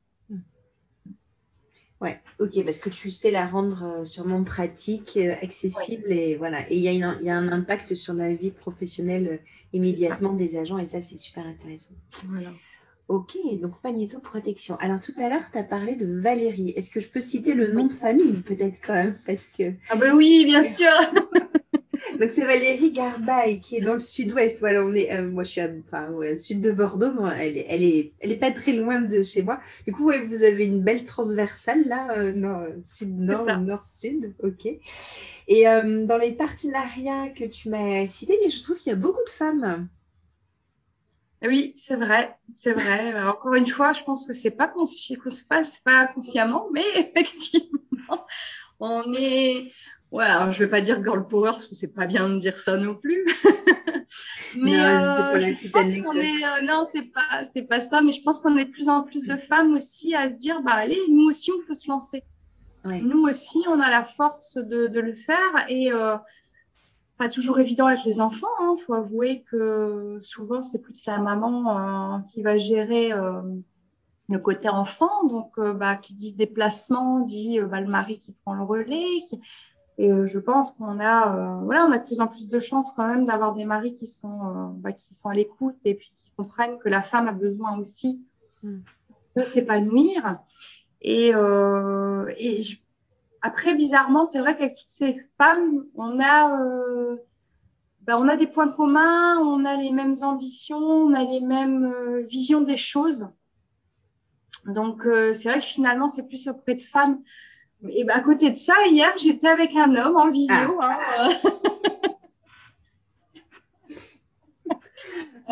Ouais, ok, parce que tu sais la rendre euh, sûrement pratique, euh, accessible et voilà. Et il y, y a un impact sur la vie professionnelle euh, immédiatement des agents et ça, c'est super intéressant. Voilà. Ok, donc magnétoprotection. Alors tout à l'heure, tu as parlé de Valérie. Est-ce que je peux citer le nom de famille peut-être quand même Parce que Ah ben oui, bien sûr. donc c'est Valérie Garbaille qui est dans le sud-ouest. Voilà, on est, euh, moi je suis à, enfin, ouais, au sud de Bordeaux, mais elle est, elle est, elle est pas très loin de chez moi. Du coup, ouais, vous avez une belle transversale là, euh, nord, sud-nord, C'est ça. nord-sud. Ok. Et euh, dans les partenariats que tu m'as cités, je trouve qu'il y a beaucoup de femmes. Oui, c'est vrai, c'est vrai. Alors, encore une fois, je pense que c'est pas consci... pas consciemment, mais effectivement, on est. Ouais, alors je vais pas dire girl power parce que c'est pas bien de dire ça non plus. mais Non, euh, je petite pense qu'on est. euh, non, c'est pas, c'est pas ça. Mais je pense qu'on est de plus en plus de femmes aussi à se dire, bah allez, nous aussi on peut se lancer. Nous aussi, on a la force de, de le faire et euh, pas toujours évident avec les enfants. Il faut avouer que souvent, c'est plus la maman euh, qui va gérer euh, le côté enfant. Donc, euh, bah, qui dit déplacement, dit euh, bah, le mari qui prend le relais. qui- Et euh, je pense qu'on a, euh, voilà, on a de plus en plus de chances quand même d'avoir des maris qui sont, euh, bah, qui sont à l'écoute et puis qui comprennent que la femme a besoin aussi Mm. de s'épanouir. Et, euh, et je- après, bizarrement, c'est vrai qu'avec toutes ces femmes, on a, ben, on a des points communs, on a les mêmes ambitions, on a les mêmes visions des choses. Donc, c'est vrai que finalement, c'est plus auprès de femmes. Et ben, à côté de ça, hier, j'étais avec un homme en visio. hein, euh.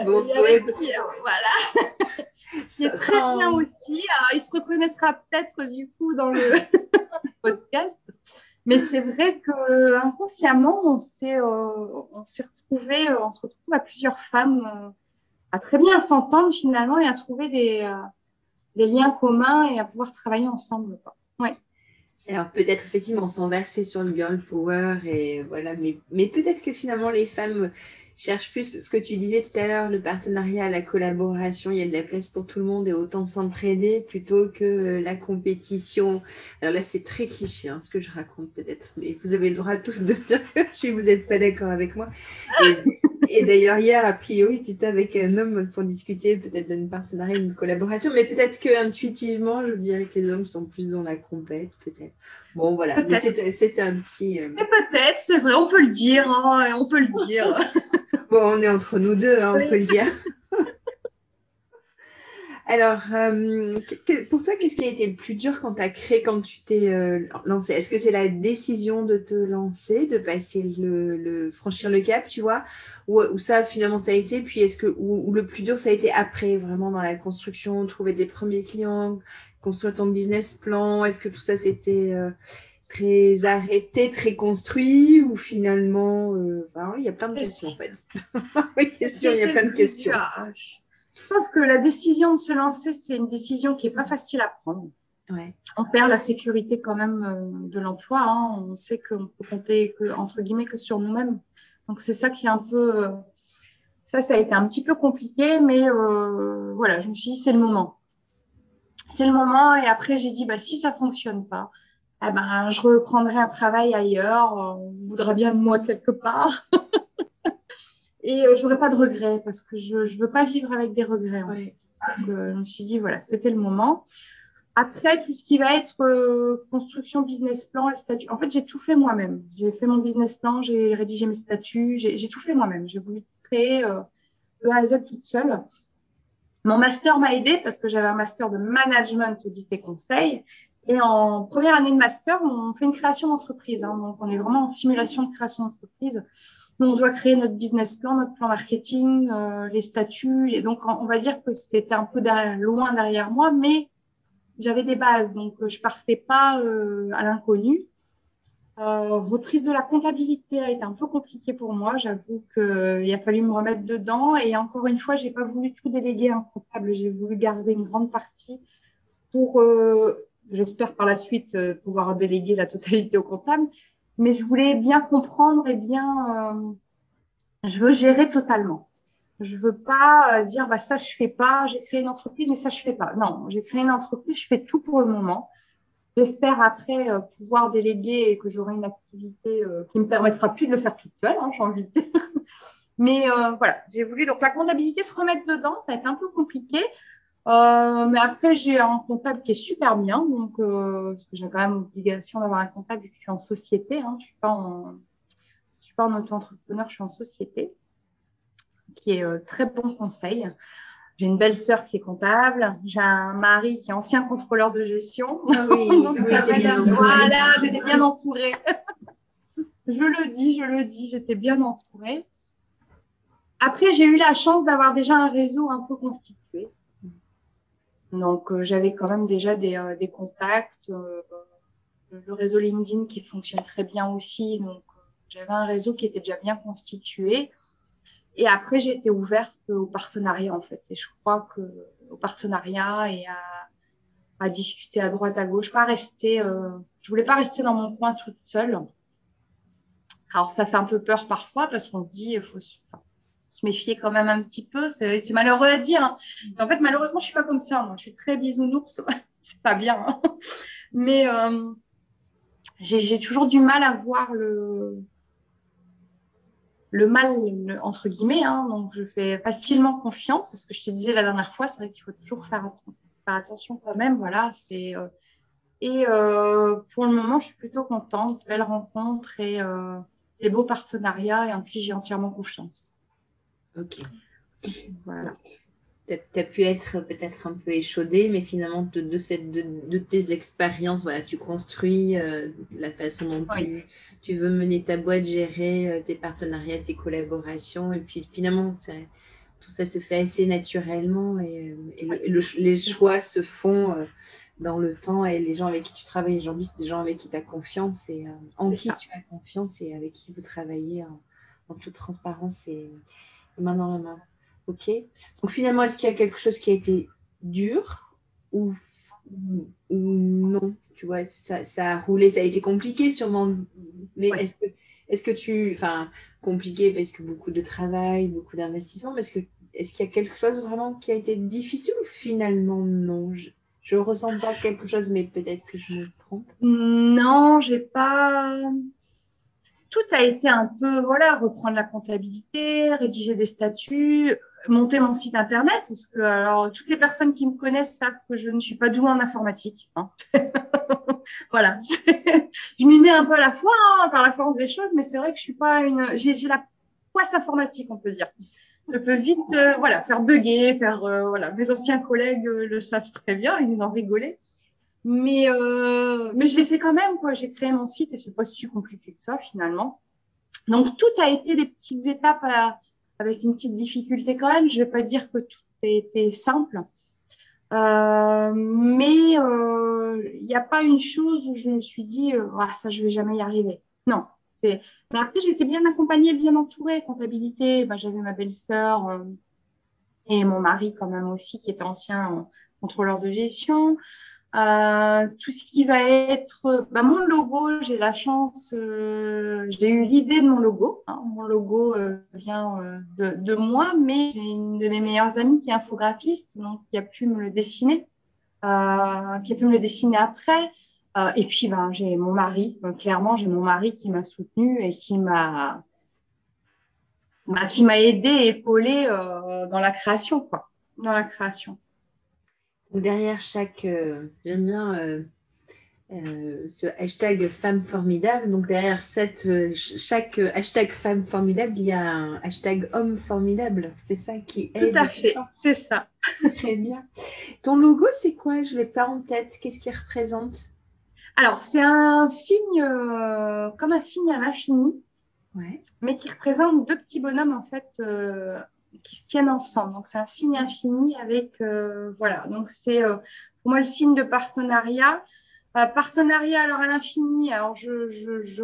Bon, Et avec ouais, qui, euh, voilà. qui est ça- très bien aussi. Alors, il se reconnaîtra peut-être du coup dans le podcast. Mais c'est vrai que inconsciemment, on s'est, euh, on s'est retrouvé, euh, on se retrouve à plusieurs femmes euh, à très bien s'entendre finalement et à trouver des, euh, des liens communs et à pouvoir travailler ensemble. Quoi. Alors peut-être effectivement sans verser sur le girl power et voilà, mais, mais peut-être que finalement les femmes cherchent plus ce que tu disais tout à l'heure, le partenariat, la collaboration, il y a de la place pour tout le monde et autant s'entraider plutôt que euh, la compétition. Alors là c'est très cliché hein, ce que je raconte peut-être, mais vous avez le droit tous de dire si vous n'êtes pas d'accord avec moi. Et d'ailleurs, hier, a priori, tu étais avec un homme pour discuter peut-être d'une partenariat, d'une collaboration, mais peut-être qu'intuitivement, je dirais que les hommes sont plus dans la compète, peut-être. Bon, voilà, c'était un petit. Euh, peut-être, c'est vrai, on peut le dire, hein, on peut le dire. bon, on est entre nous deux, hein, on peut le dire. Alors, euh, pour toi, qu'est-ce qui a été le plus dur quand tu as créé, quand tu t'es euh, lancé? Est-ce que c'est la décision de te lancer, de passer le, franchir le cap, tu vois? Ou, ça, finalement, ça a été? Puis est-ce que, ou, le plus dur, ça a été après, vraiment dans la construction, trouver des premiers clients, construire ton business plan? Est-ce que tout ça, c'était euh, très arrêté, très construit? Ou finalement, il y a plein de questions, en fait. il y a plein de questions. Je pense que la décision de se lancer, c'est une décision qui n'est pas facile à prendre. On perd la sécurité quand même euh, de l'emploi. Hein. On sait qu'on peut compter que, entre guillemets que sur nous-mêmes. Donc c'est ça qui est un peu, euh, ça, ça a été un petit peu compliqué, mais euh, voilà, je me suis dit c'est le moment. C'est le moment. Et après j'ai dit bah si ça fonctionne pas, eh ben je reprendrai un travail ailleurs. On voudra bien de moi quelque part. Et euh, j'aurais pas de regrets parce que je ne veux pas vivre avec des regrets. En fait. Donc, euh, je me suis dit, voilà, c'était le moment. Après, tout ce qui va être euh, construction, business plan, les statuts. En fait, j'ai tout fait moi-même. J'ai fait mon business plan, j'ai rédigé mes statuts, j'ai tout fait moi-même. J'ai voulu créer de A à Z toute seule. Mon master m'a aidé parce que j'avais un master de management, audit et conseil. Et en première année de master, on fait une création d'entreprise. Hein. donc, on est vraiment en simulation de création d'entreprise on doit créer notre business plan, notre plan marketing, euh, les statuts. Et donc, on va dire que c'était un peu loin derrière moi, mais j'avais des bases. Donc, euh, je partais pas euh, à l'inconnu. reprise de la comptabilité a été un peu compliquée pour moi. J'avoue qu'il a fallu me remettre dedans. Et encore une fois, j'ai pas voulu tout déléguer à un comptable. J'ai voulu garder une grande partie pour, j'espère par la suite, pouvoir déléguer la totalité au comptable mais je voulais bien comprendre et bien, euh, je veux gérer totalement. Je veux pas euh, dire bah ça je fais pas, j'ai créé une entreprise mais ça je fais pas. Non, j'ai créé une entreprise, je fais tout pour le moment. J'espère après euh, pouvoir déléguer et que j'aurai une activité qui me permettra plus de le faire toute seule, hein, j'ai envie de dire. Mais voilà, j'ai voulu donc la comptabilité se remettre dedans, ça a été un peu compliqué. Euh, mais après, j'ai un comptable qui est super bien, donc euh, parce que j'ai quand même l'obligation d'avoir un comptable vu que je suis en société. Hein, je suis pas en, je suis pas en auto-entrepreneur, je suis en société, qui est euh, très bon conseil. J'ai une belle sœur qui est comptable. J'ai un mari qui est ancien contrôleur de gestion. Ah oui, donc ça Voilà, j'étais bien entourée. je le dis, je le dis, j'étais bien entourée. Après, j'ai eu la chance d'avoir déjà un réseau un peu constitué. Donc, euh, j'avais quand même déjà des, euh, des contacts, euh, le réseau LinkedIn qui fonctionne très bien aussi. Donc, j'avais un réseau qui était déjà bien constitué. Et après, été ouverte au partenariat, en fait. Et je crois que au partenariat et à, à discuter à droite, à gauche, pas rester, euh, je voulais pas rester dans mon coin toute seule. Alors, ça fait un peu peur parfois parce qu'on se dit, faut, se méfier quand même un petit peu. C'est malheureux à dire. Hein. En fait, malheureusement, je suis pas comme ça. Moi, je suis très bisounours. c'est pas bien. Hein. Mais euh, j'ai toujours du mal à voir le le mal entre guillemets. Hein. Donc, je fais facilement confiance. Ce que je te disais la dernière fois, c'est vrai qu'il faut toujours faire, attention quand même. Voilà, c'est euh, et euh, pour le moment, je suis plutôt contente. Belle rencontre et des beaux partenariats et en qui j'ai entièrement confiance. Ok. Voilà. Tu as, pu être peut-être un peu échaudé, mais finalement, de, cette, de, tes expériences, voilà, tu construis euh, la façon dont tu, veux mener ta boîte, gérer euh, tes partenariats, tes collaborations. Et puis finalement, tout ça se fait assez naturellement et, euh, les choix se font dans le temps. Et les gens avec qui tu travailles aujourd'hui, c'est des gens avec qui tu as confiance et en qui tu as confiance et avec qui vous travaillez en, en toute transparence. Et, main dans la main. Ok. Donc finalement, est-ce qu'il y a quelque chose qui a été dur ou, non? Tu vois, ça, ça, a roulé, ça a été compliqué sûrement. Mais est-ce que, est que tu, enfin, compliqué parce que beaucoup de travail, beaucoup d'investissement, mais est-ce que est-ce qu'il y a quelque chose vraiment qui a été difficile ou finalement non? Je, ne ressens pas quelque chose, mais peut-être que je me trompe. Non, j'ai pas tout a été un peu, voilà, reprendre la comptabilité, rédiger des statuts, monter mon site internet, parce que alors toutes les personnes qui me connaissent savent que je ne suis pas douée en informatique. Hein. voilà, je m'y mets un peu à la fois hein, par la force des choses, mais c'est vrai que je suis pas une, j'ai la poisse informatique, on peut dire. Je peux vite, euh, voilà, faire bugger, faire, euh, voilà, mes anciens collègues euh, le savent très bien, ils en rigolaient. Mais, mais je l'ai fait quand même, quoi. J'ai créé mon site et c'est pas si compliqué que ça finalement. Donc tout a été des petites étapes à, avec une petite difficulté quand même. Je vais pas dire que tout a été simple. Euh, mais il euh, n'y a pas une chose où je me suis dit euh, ah, ça je vais jamais y arriver. Non. Mais après j'étais bien accompagnée, bien entourée. Comptabilité, bah, j'avais ma belle-sœur euh, et mon mari quand même aussi qui était ancien contrôleur de gestion. Euh, tout ce qui va être bah, mon logo, j'ai la chance, euh, j'ai eu l'idée de mon logo. Hein. Mon logo euh, vient euh, de, de, moi, mais j'ai une de mes meilleures amies qui est infographiste, donc qui a pu me le dessiner, euh, qui a pu me le dessiner après. et puis ben, j'ai mon mari, clairement j'ai mon mari qui m'a soutenu et qui m'a bah, qui m'a aidé épaulé dans la création, quoi, dans la création derrière chaque, euh, j'aime bien euh, euh, ce hashtag femme formidable. Donc derrière cette, chaque hashtag femme formidable, il y a un hashtag homme formidable. C'est ça qui est. Tout à fait, c'est ça. Très bien. Ton logo, c'est quoi? Je l'ai pas en tête. Qu'est-ce qu'il représente? Alors c'est un signe, comme un signe à l'infini. Ouais. Mais qui représente deux petits bonhommes en fait qui se tiennent ensemble. Donc c'est un signe infini avec euh, voilà. Donc c'est euh, pour moi le signe de partenariat. Euh, partenariat alors à l'infini. Alors je,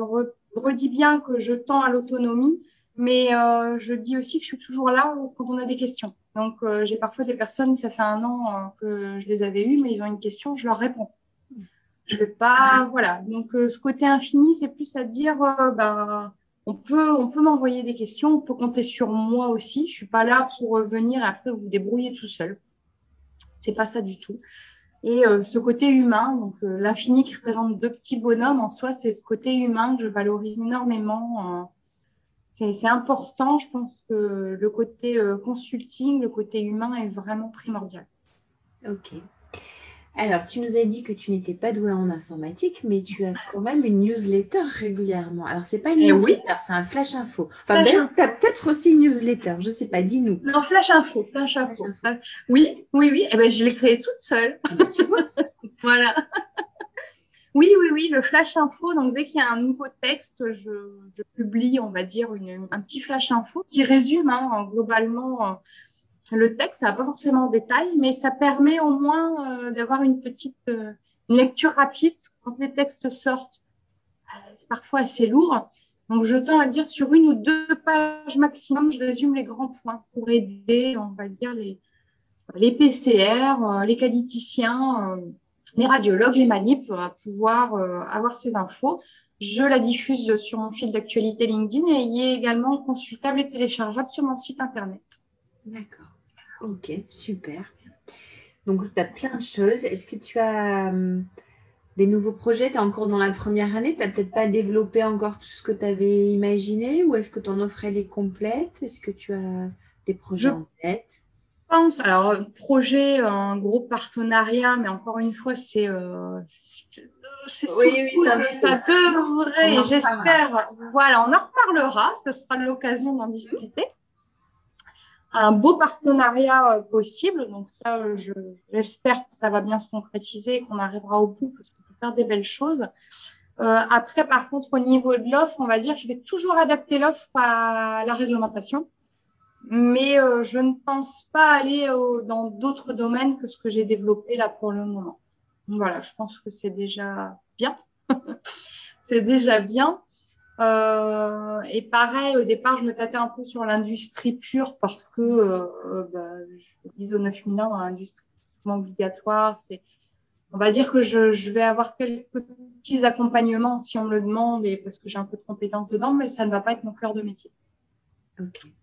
redis bien que je tends à l'autonomie, mais je dis aussi que je suis toujours là quand on a des questions. Donc j'ai parfois des personnes, ça fait un an que je les avais eues, mais ils ont une question, je leur réponds. Je vais pas, voilà. Donc ce côté infini, c'est plus à dire, bah on peut, on peut m'envoyer des questions, on peut compter sur moi aussi. Je suis pas là pour venir et après vous débrouiller tout seul. C'est pas ça du tout. Et euh, ce côté humain, donc euh, l'infini qui représente deux petits bonhommes en soi, c'est ce côté humain que je valorise énormément. Euh, c'est important. Je pense que le côté consulting, le côté humain est vraiment primordial. Ok. Alors, tu nous as dit que tu n'étais pas douée en informatique, mais tu as quand même une newsletter régulièrement. Alors, c'est pas une eh newsletter, c'est un flash info. Enfin, tu as peut-être aussi une newsletter, je ne sais pas, dis-nous. Non, flash info, flash info. Oui, oui, oui. Eh ben, je l'ai créé toute seule. Ah tu vois Voilà. oui, oui, oui, le flash info. Donc, dès qu'il y a un nouveau texte, je, publie, on va dire, un petit flash info qui résume hein, globalement le texte, ça n'a pas forcément en détail, mais ça permet au moins euh, d'avoir une petite euh, lecture rapide quand les textes sortent. Euh, c'est parfois assez lourd. Donc, je tends à dire sur une ou deux pages maximum, je résume les grands points pour aider, on va dire, les, les PCR, les qualiticiens, les radiologues, les manips à pouvoir avoir ces infos. Je la diffuse sur mon fil d'actualité LinkedIn et il est également consultable et téléchargeable sur mon site internet. D'accord. Ok, super. Donc, tu as plein de choses. Est-ce que tu as hum, des nouveaux projets? Tu es encore dans la première année? Tu n'as peut-être pas développé encore tout ce que tu avais imaginé? Ou est-ce que ton offre, elle est complète? Est-ce que tu as des projets en tête? pense. Alors, projet, un gros partenariat, mais encore une fois, c'est. Euh, oui, oui, ça, ça devrait, j'espère. Voilà, on en reparlera. Ce sera l'occasion d'en discuter un beau partenariat euh, possible. Donc ça, euh, j'espère que ça va bien se concrétiser, qu'on arrivera au bout parce qu'on peut faire des belles choses. Euh, après, par contre, au niveau de l'offre, on va dire, je vais toujours adapter l'offre à la réglementation, mais je ne pense pas aller dans d'autres domaines que ce que j'ai développé là pour le moment. voilà, je pense que c'est déjà bien. c'est déjà bien. Euh, et pareil, au départ, je me tâtais un peu sur l'industrie pure parce que euh, bah, je ISO 9001 dans l'industrie, obligatoire. C'est, on va dire que je, je, vais avoir quelques petits accompagnements si on me le demande et parce que j'ai un peu de compétences dedans, mais ça ne va pas être mon cœur de métier. Okay.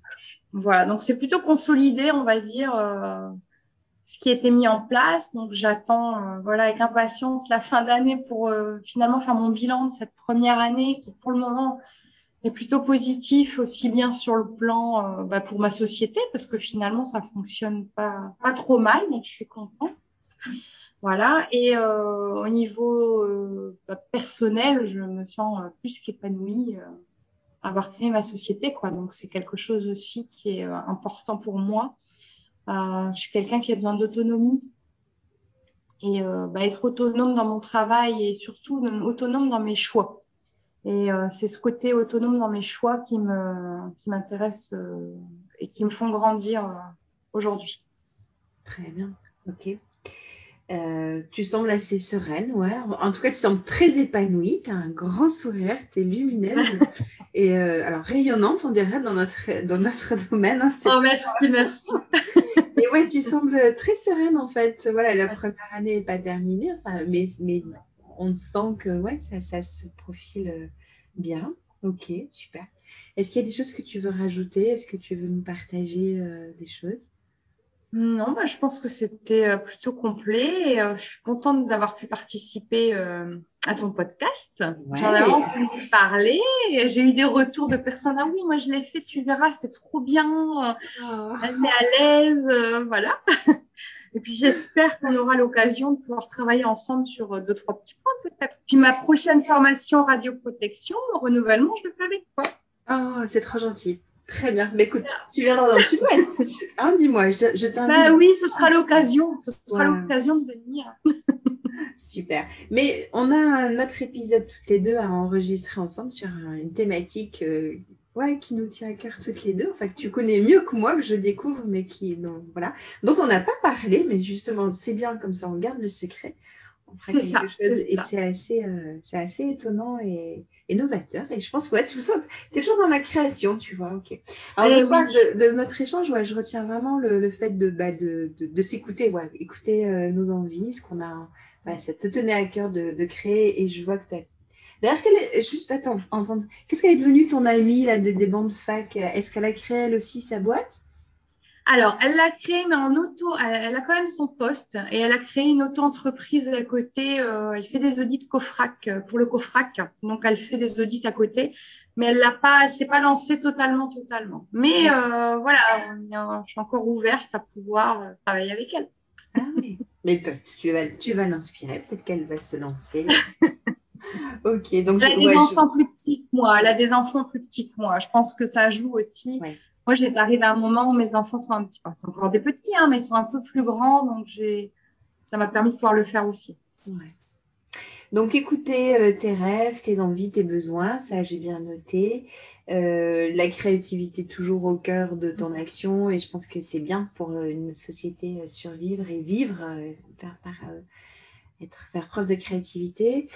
Voilà, donc c'est plutôt consolidé, on va dire. Euh, ce qui été mis en place. Donc j'attends euh, voilà avec impatience la fin d'année pour euh, finalement faire mon bilan de cette première année qui pour le moment est plutôt positif aussi bien sur le plan euh, bah, pour ma société parce que finalement ça fonctionne pas pas trop mal donc je suis contente. Voilà. Et euh, au niveau euh, bah, personnel je me sens plus qu'épanouie avoir créé ma société quoi. Donc c'est quelque chose aussi qui est important pour moi je suis quelqu'un qui a besoin d'autonomie et bah, être autonome dans mon travail et surtout autonome dans mes choix et euh, c'est ce côté autonome dans mes choix qui qui m'intéresse euh, et qui me font grandir euh, aujourd'hui. Très bien, ok. Tu sembles assez sereine, ouais. En tout cas, tu sembles très épanouie. Tu as un grand sourire, tu es lumineuse et alors rayonnante, on dirait, dans notre, dans notre domaine. Hein, oh, merci, merci. et ouais, tu sembles très sereine en fait. Voilà, la première année n'est pas terminée, enfin, mais, mais on sent que ouais, ça, ça se profile euh, bien. Ok, super. Est-ce qu'il y a des choses que tu veux rajouter? Est-ce que tu veux nous partager euh, des choses? Non, bah, je pense que c'était euh, plutôt complet. je suis contente d'avoir pu participer à ton podcast. J'en ai entendu parler. J'ai eu des retours de personnes. Ah oui, moi je l'ai fait, tu verras, c'est trop bien. Oh. Elle à l'aise. voilà. Et puis j'espère qu'on aura l'occasion de pouvoir travailler ensemble sur euh, deux, trois petits points peut-être. Puis ma prochaine formation radioprotection, renouvellement, je le fais avec toi. Oh, c'est trop gentil. Très bien. Mais écoute, tu viendras dans le sud-ouest. hein, Dis-moi, je, je t'invite. Bah oui, ce sera l'occasion. Ce sera l'occasion de venir. Super. Mais on a un autre épisode toutes les deux à enregistrer ensemble sur une thématique euh, ouais, qui nous tient à cœur toutes les deux, enfin que tu connais mieux que moi, que je découvre, mais qui, donc voilà. Donc on n'a pas parlé, mais justement c'est bien comme ça, on garde le secret. C'est ça, et c'est assez, euh, c'est assez étonnant et, novateur. Et je pense ouais, tu es toujours dans la création, tu vois. Ok. Alors eh de, de, notre échange, ouais, je retiens vraiment le, fait de, bah, de, de, s'écouter, ouais, écouter euh, nos envies, ce qu'on a, bah, ça te tenait à cœur de, créer. Et je vois que tu as D'ailleurs, juste attends, qu'est-ce qu'elle est devenue ton amie là, des, des bandes fac? Est-ce qu'elle a créé elle aussi sa boîte? Alors, elle l'a créé, mais en auto, elle, a quand même son poste et elle a créé une auto-entreprise à côté. Euh, elle fait des audits COFRAC euh, pour le COFRAC, donc elle fait des audits à côté, mais elle l'a pas, s'est pas lancée totalement, totalement. Mais euh, voilà, je suis encore ouverte à pouvoir travailler avec elle. Ah oui. Mais tu vas, tu vas l'inspirer, peut-être qu'elle va se lancer. ok, donc elle a des enfants plus petits que moi. Elle a des enfants plus petits que moi. Je pense que ça joue aussi. Moi, j'ai arrivé à un moment où mes enfants sont un petit peu, encore des petits, hein, mais ils sont un peu plus grands, donc j'ai, ça m'a permis de pouvoir le faire aussi. Donc, écouter euh, tes rêves, tes envies, tes besoins, ça j'ai bien noté. Euh, la créativité toujours au cœur de ton action et je pense que c'est bien pour euh, une société survivre et vivre, faire par être, faire preuve de créativité.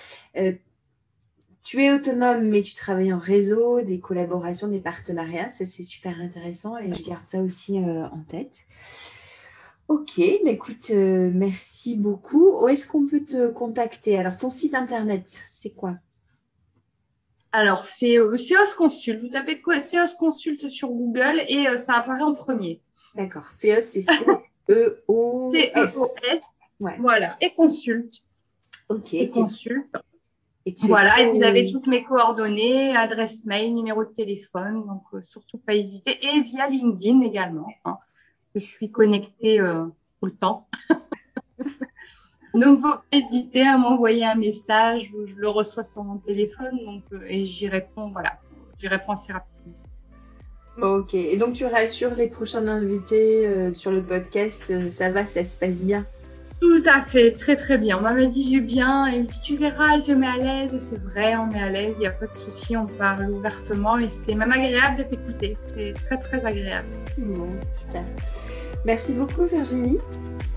Euh, tu es autonome, mais tu travailles en réseau, des collaborations, des partenariats. Ça, c'est super intéressant et je garde ça aussi euh, en tête. Ok, mais écoute, euh, merci beaucoup. Où est-ce qu'on peut te contacter? Alors, ton site internet, c'est quoi? Alors, c'est CEOS Consult. Vous tapez quoi? CEOS Consult sur Google et ça apparaît en premier. D'accord. CEOS, c'est C-E-O-S. C-E-O-S. Voilà, et consulte. Ok. Et consulte. Et voilà, et vous avez toutes mes coordonnées, adresse mail, numéro de téléphone, donc euh, surtout pas hésiter. Et via LinkedIn également. Hein, je suis connectée euh, tout le temps. donc, vous hésitez à m'envoyer un message, je le reçois sur mon téléphone, donc, euh, et j'y réponds, voilà, j'y réponds assez rapidement. Ok, et donc tu rassures les prochains invités sur le podcast, ça va, ça se passe bien? Tout à fait, très très bien. On m'avait dit du bien et me dit tu verras, elle te met à l'aise. Et c'est vrai, on est à l'aise, il n'y a pas de souci, on parle ouvertement et c'est même agréable d'être écouté. C'est très très agréable. Bon, super. Merci beaucoup Virginie.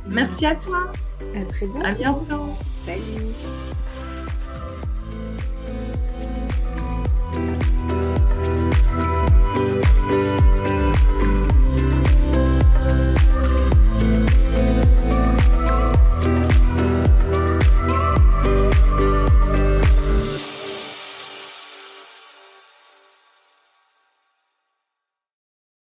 Merci à toi. À très bientôt. À bientôt. Salut.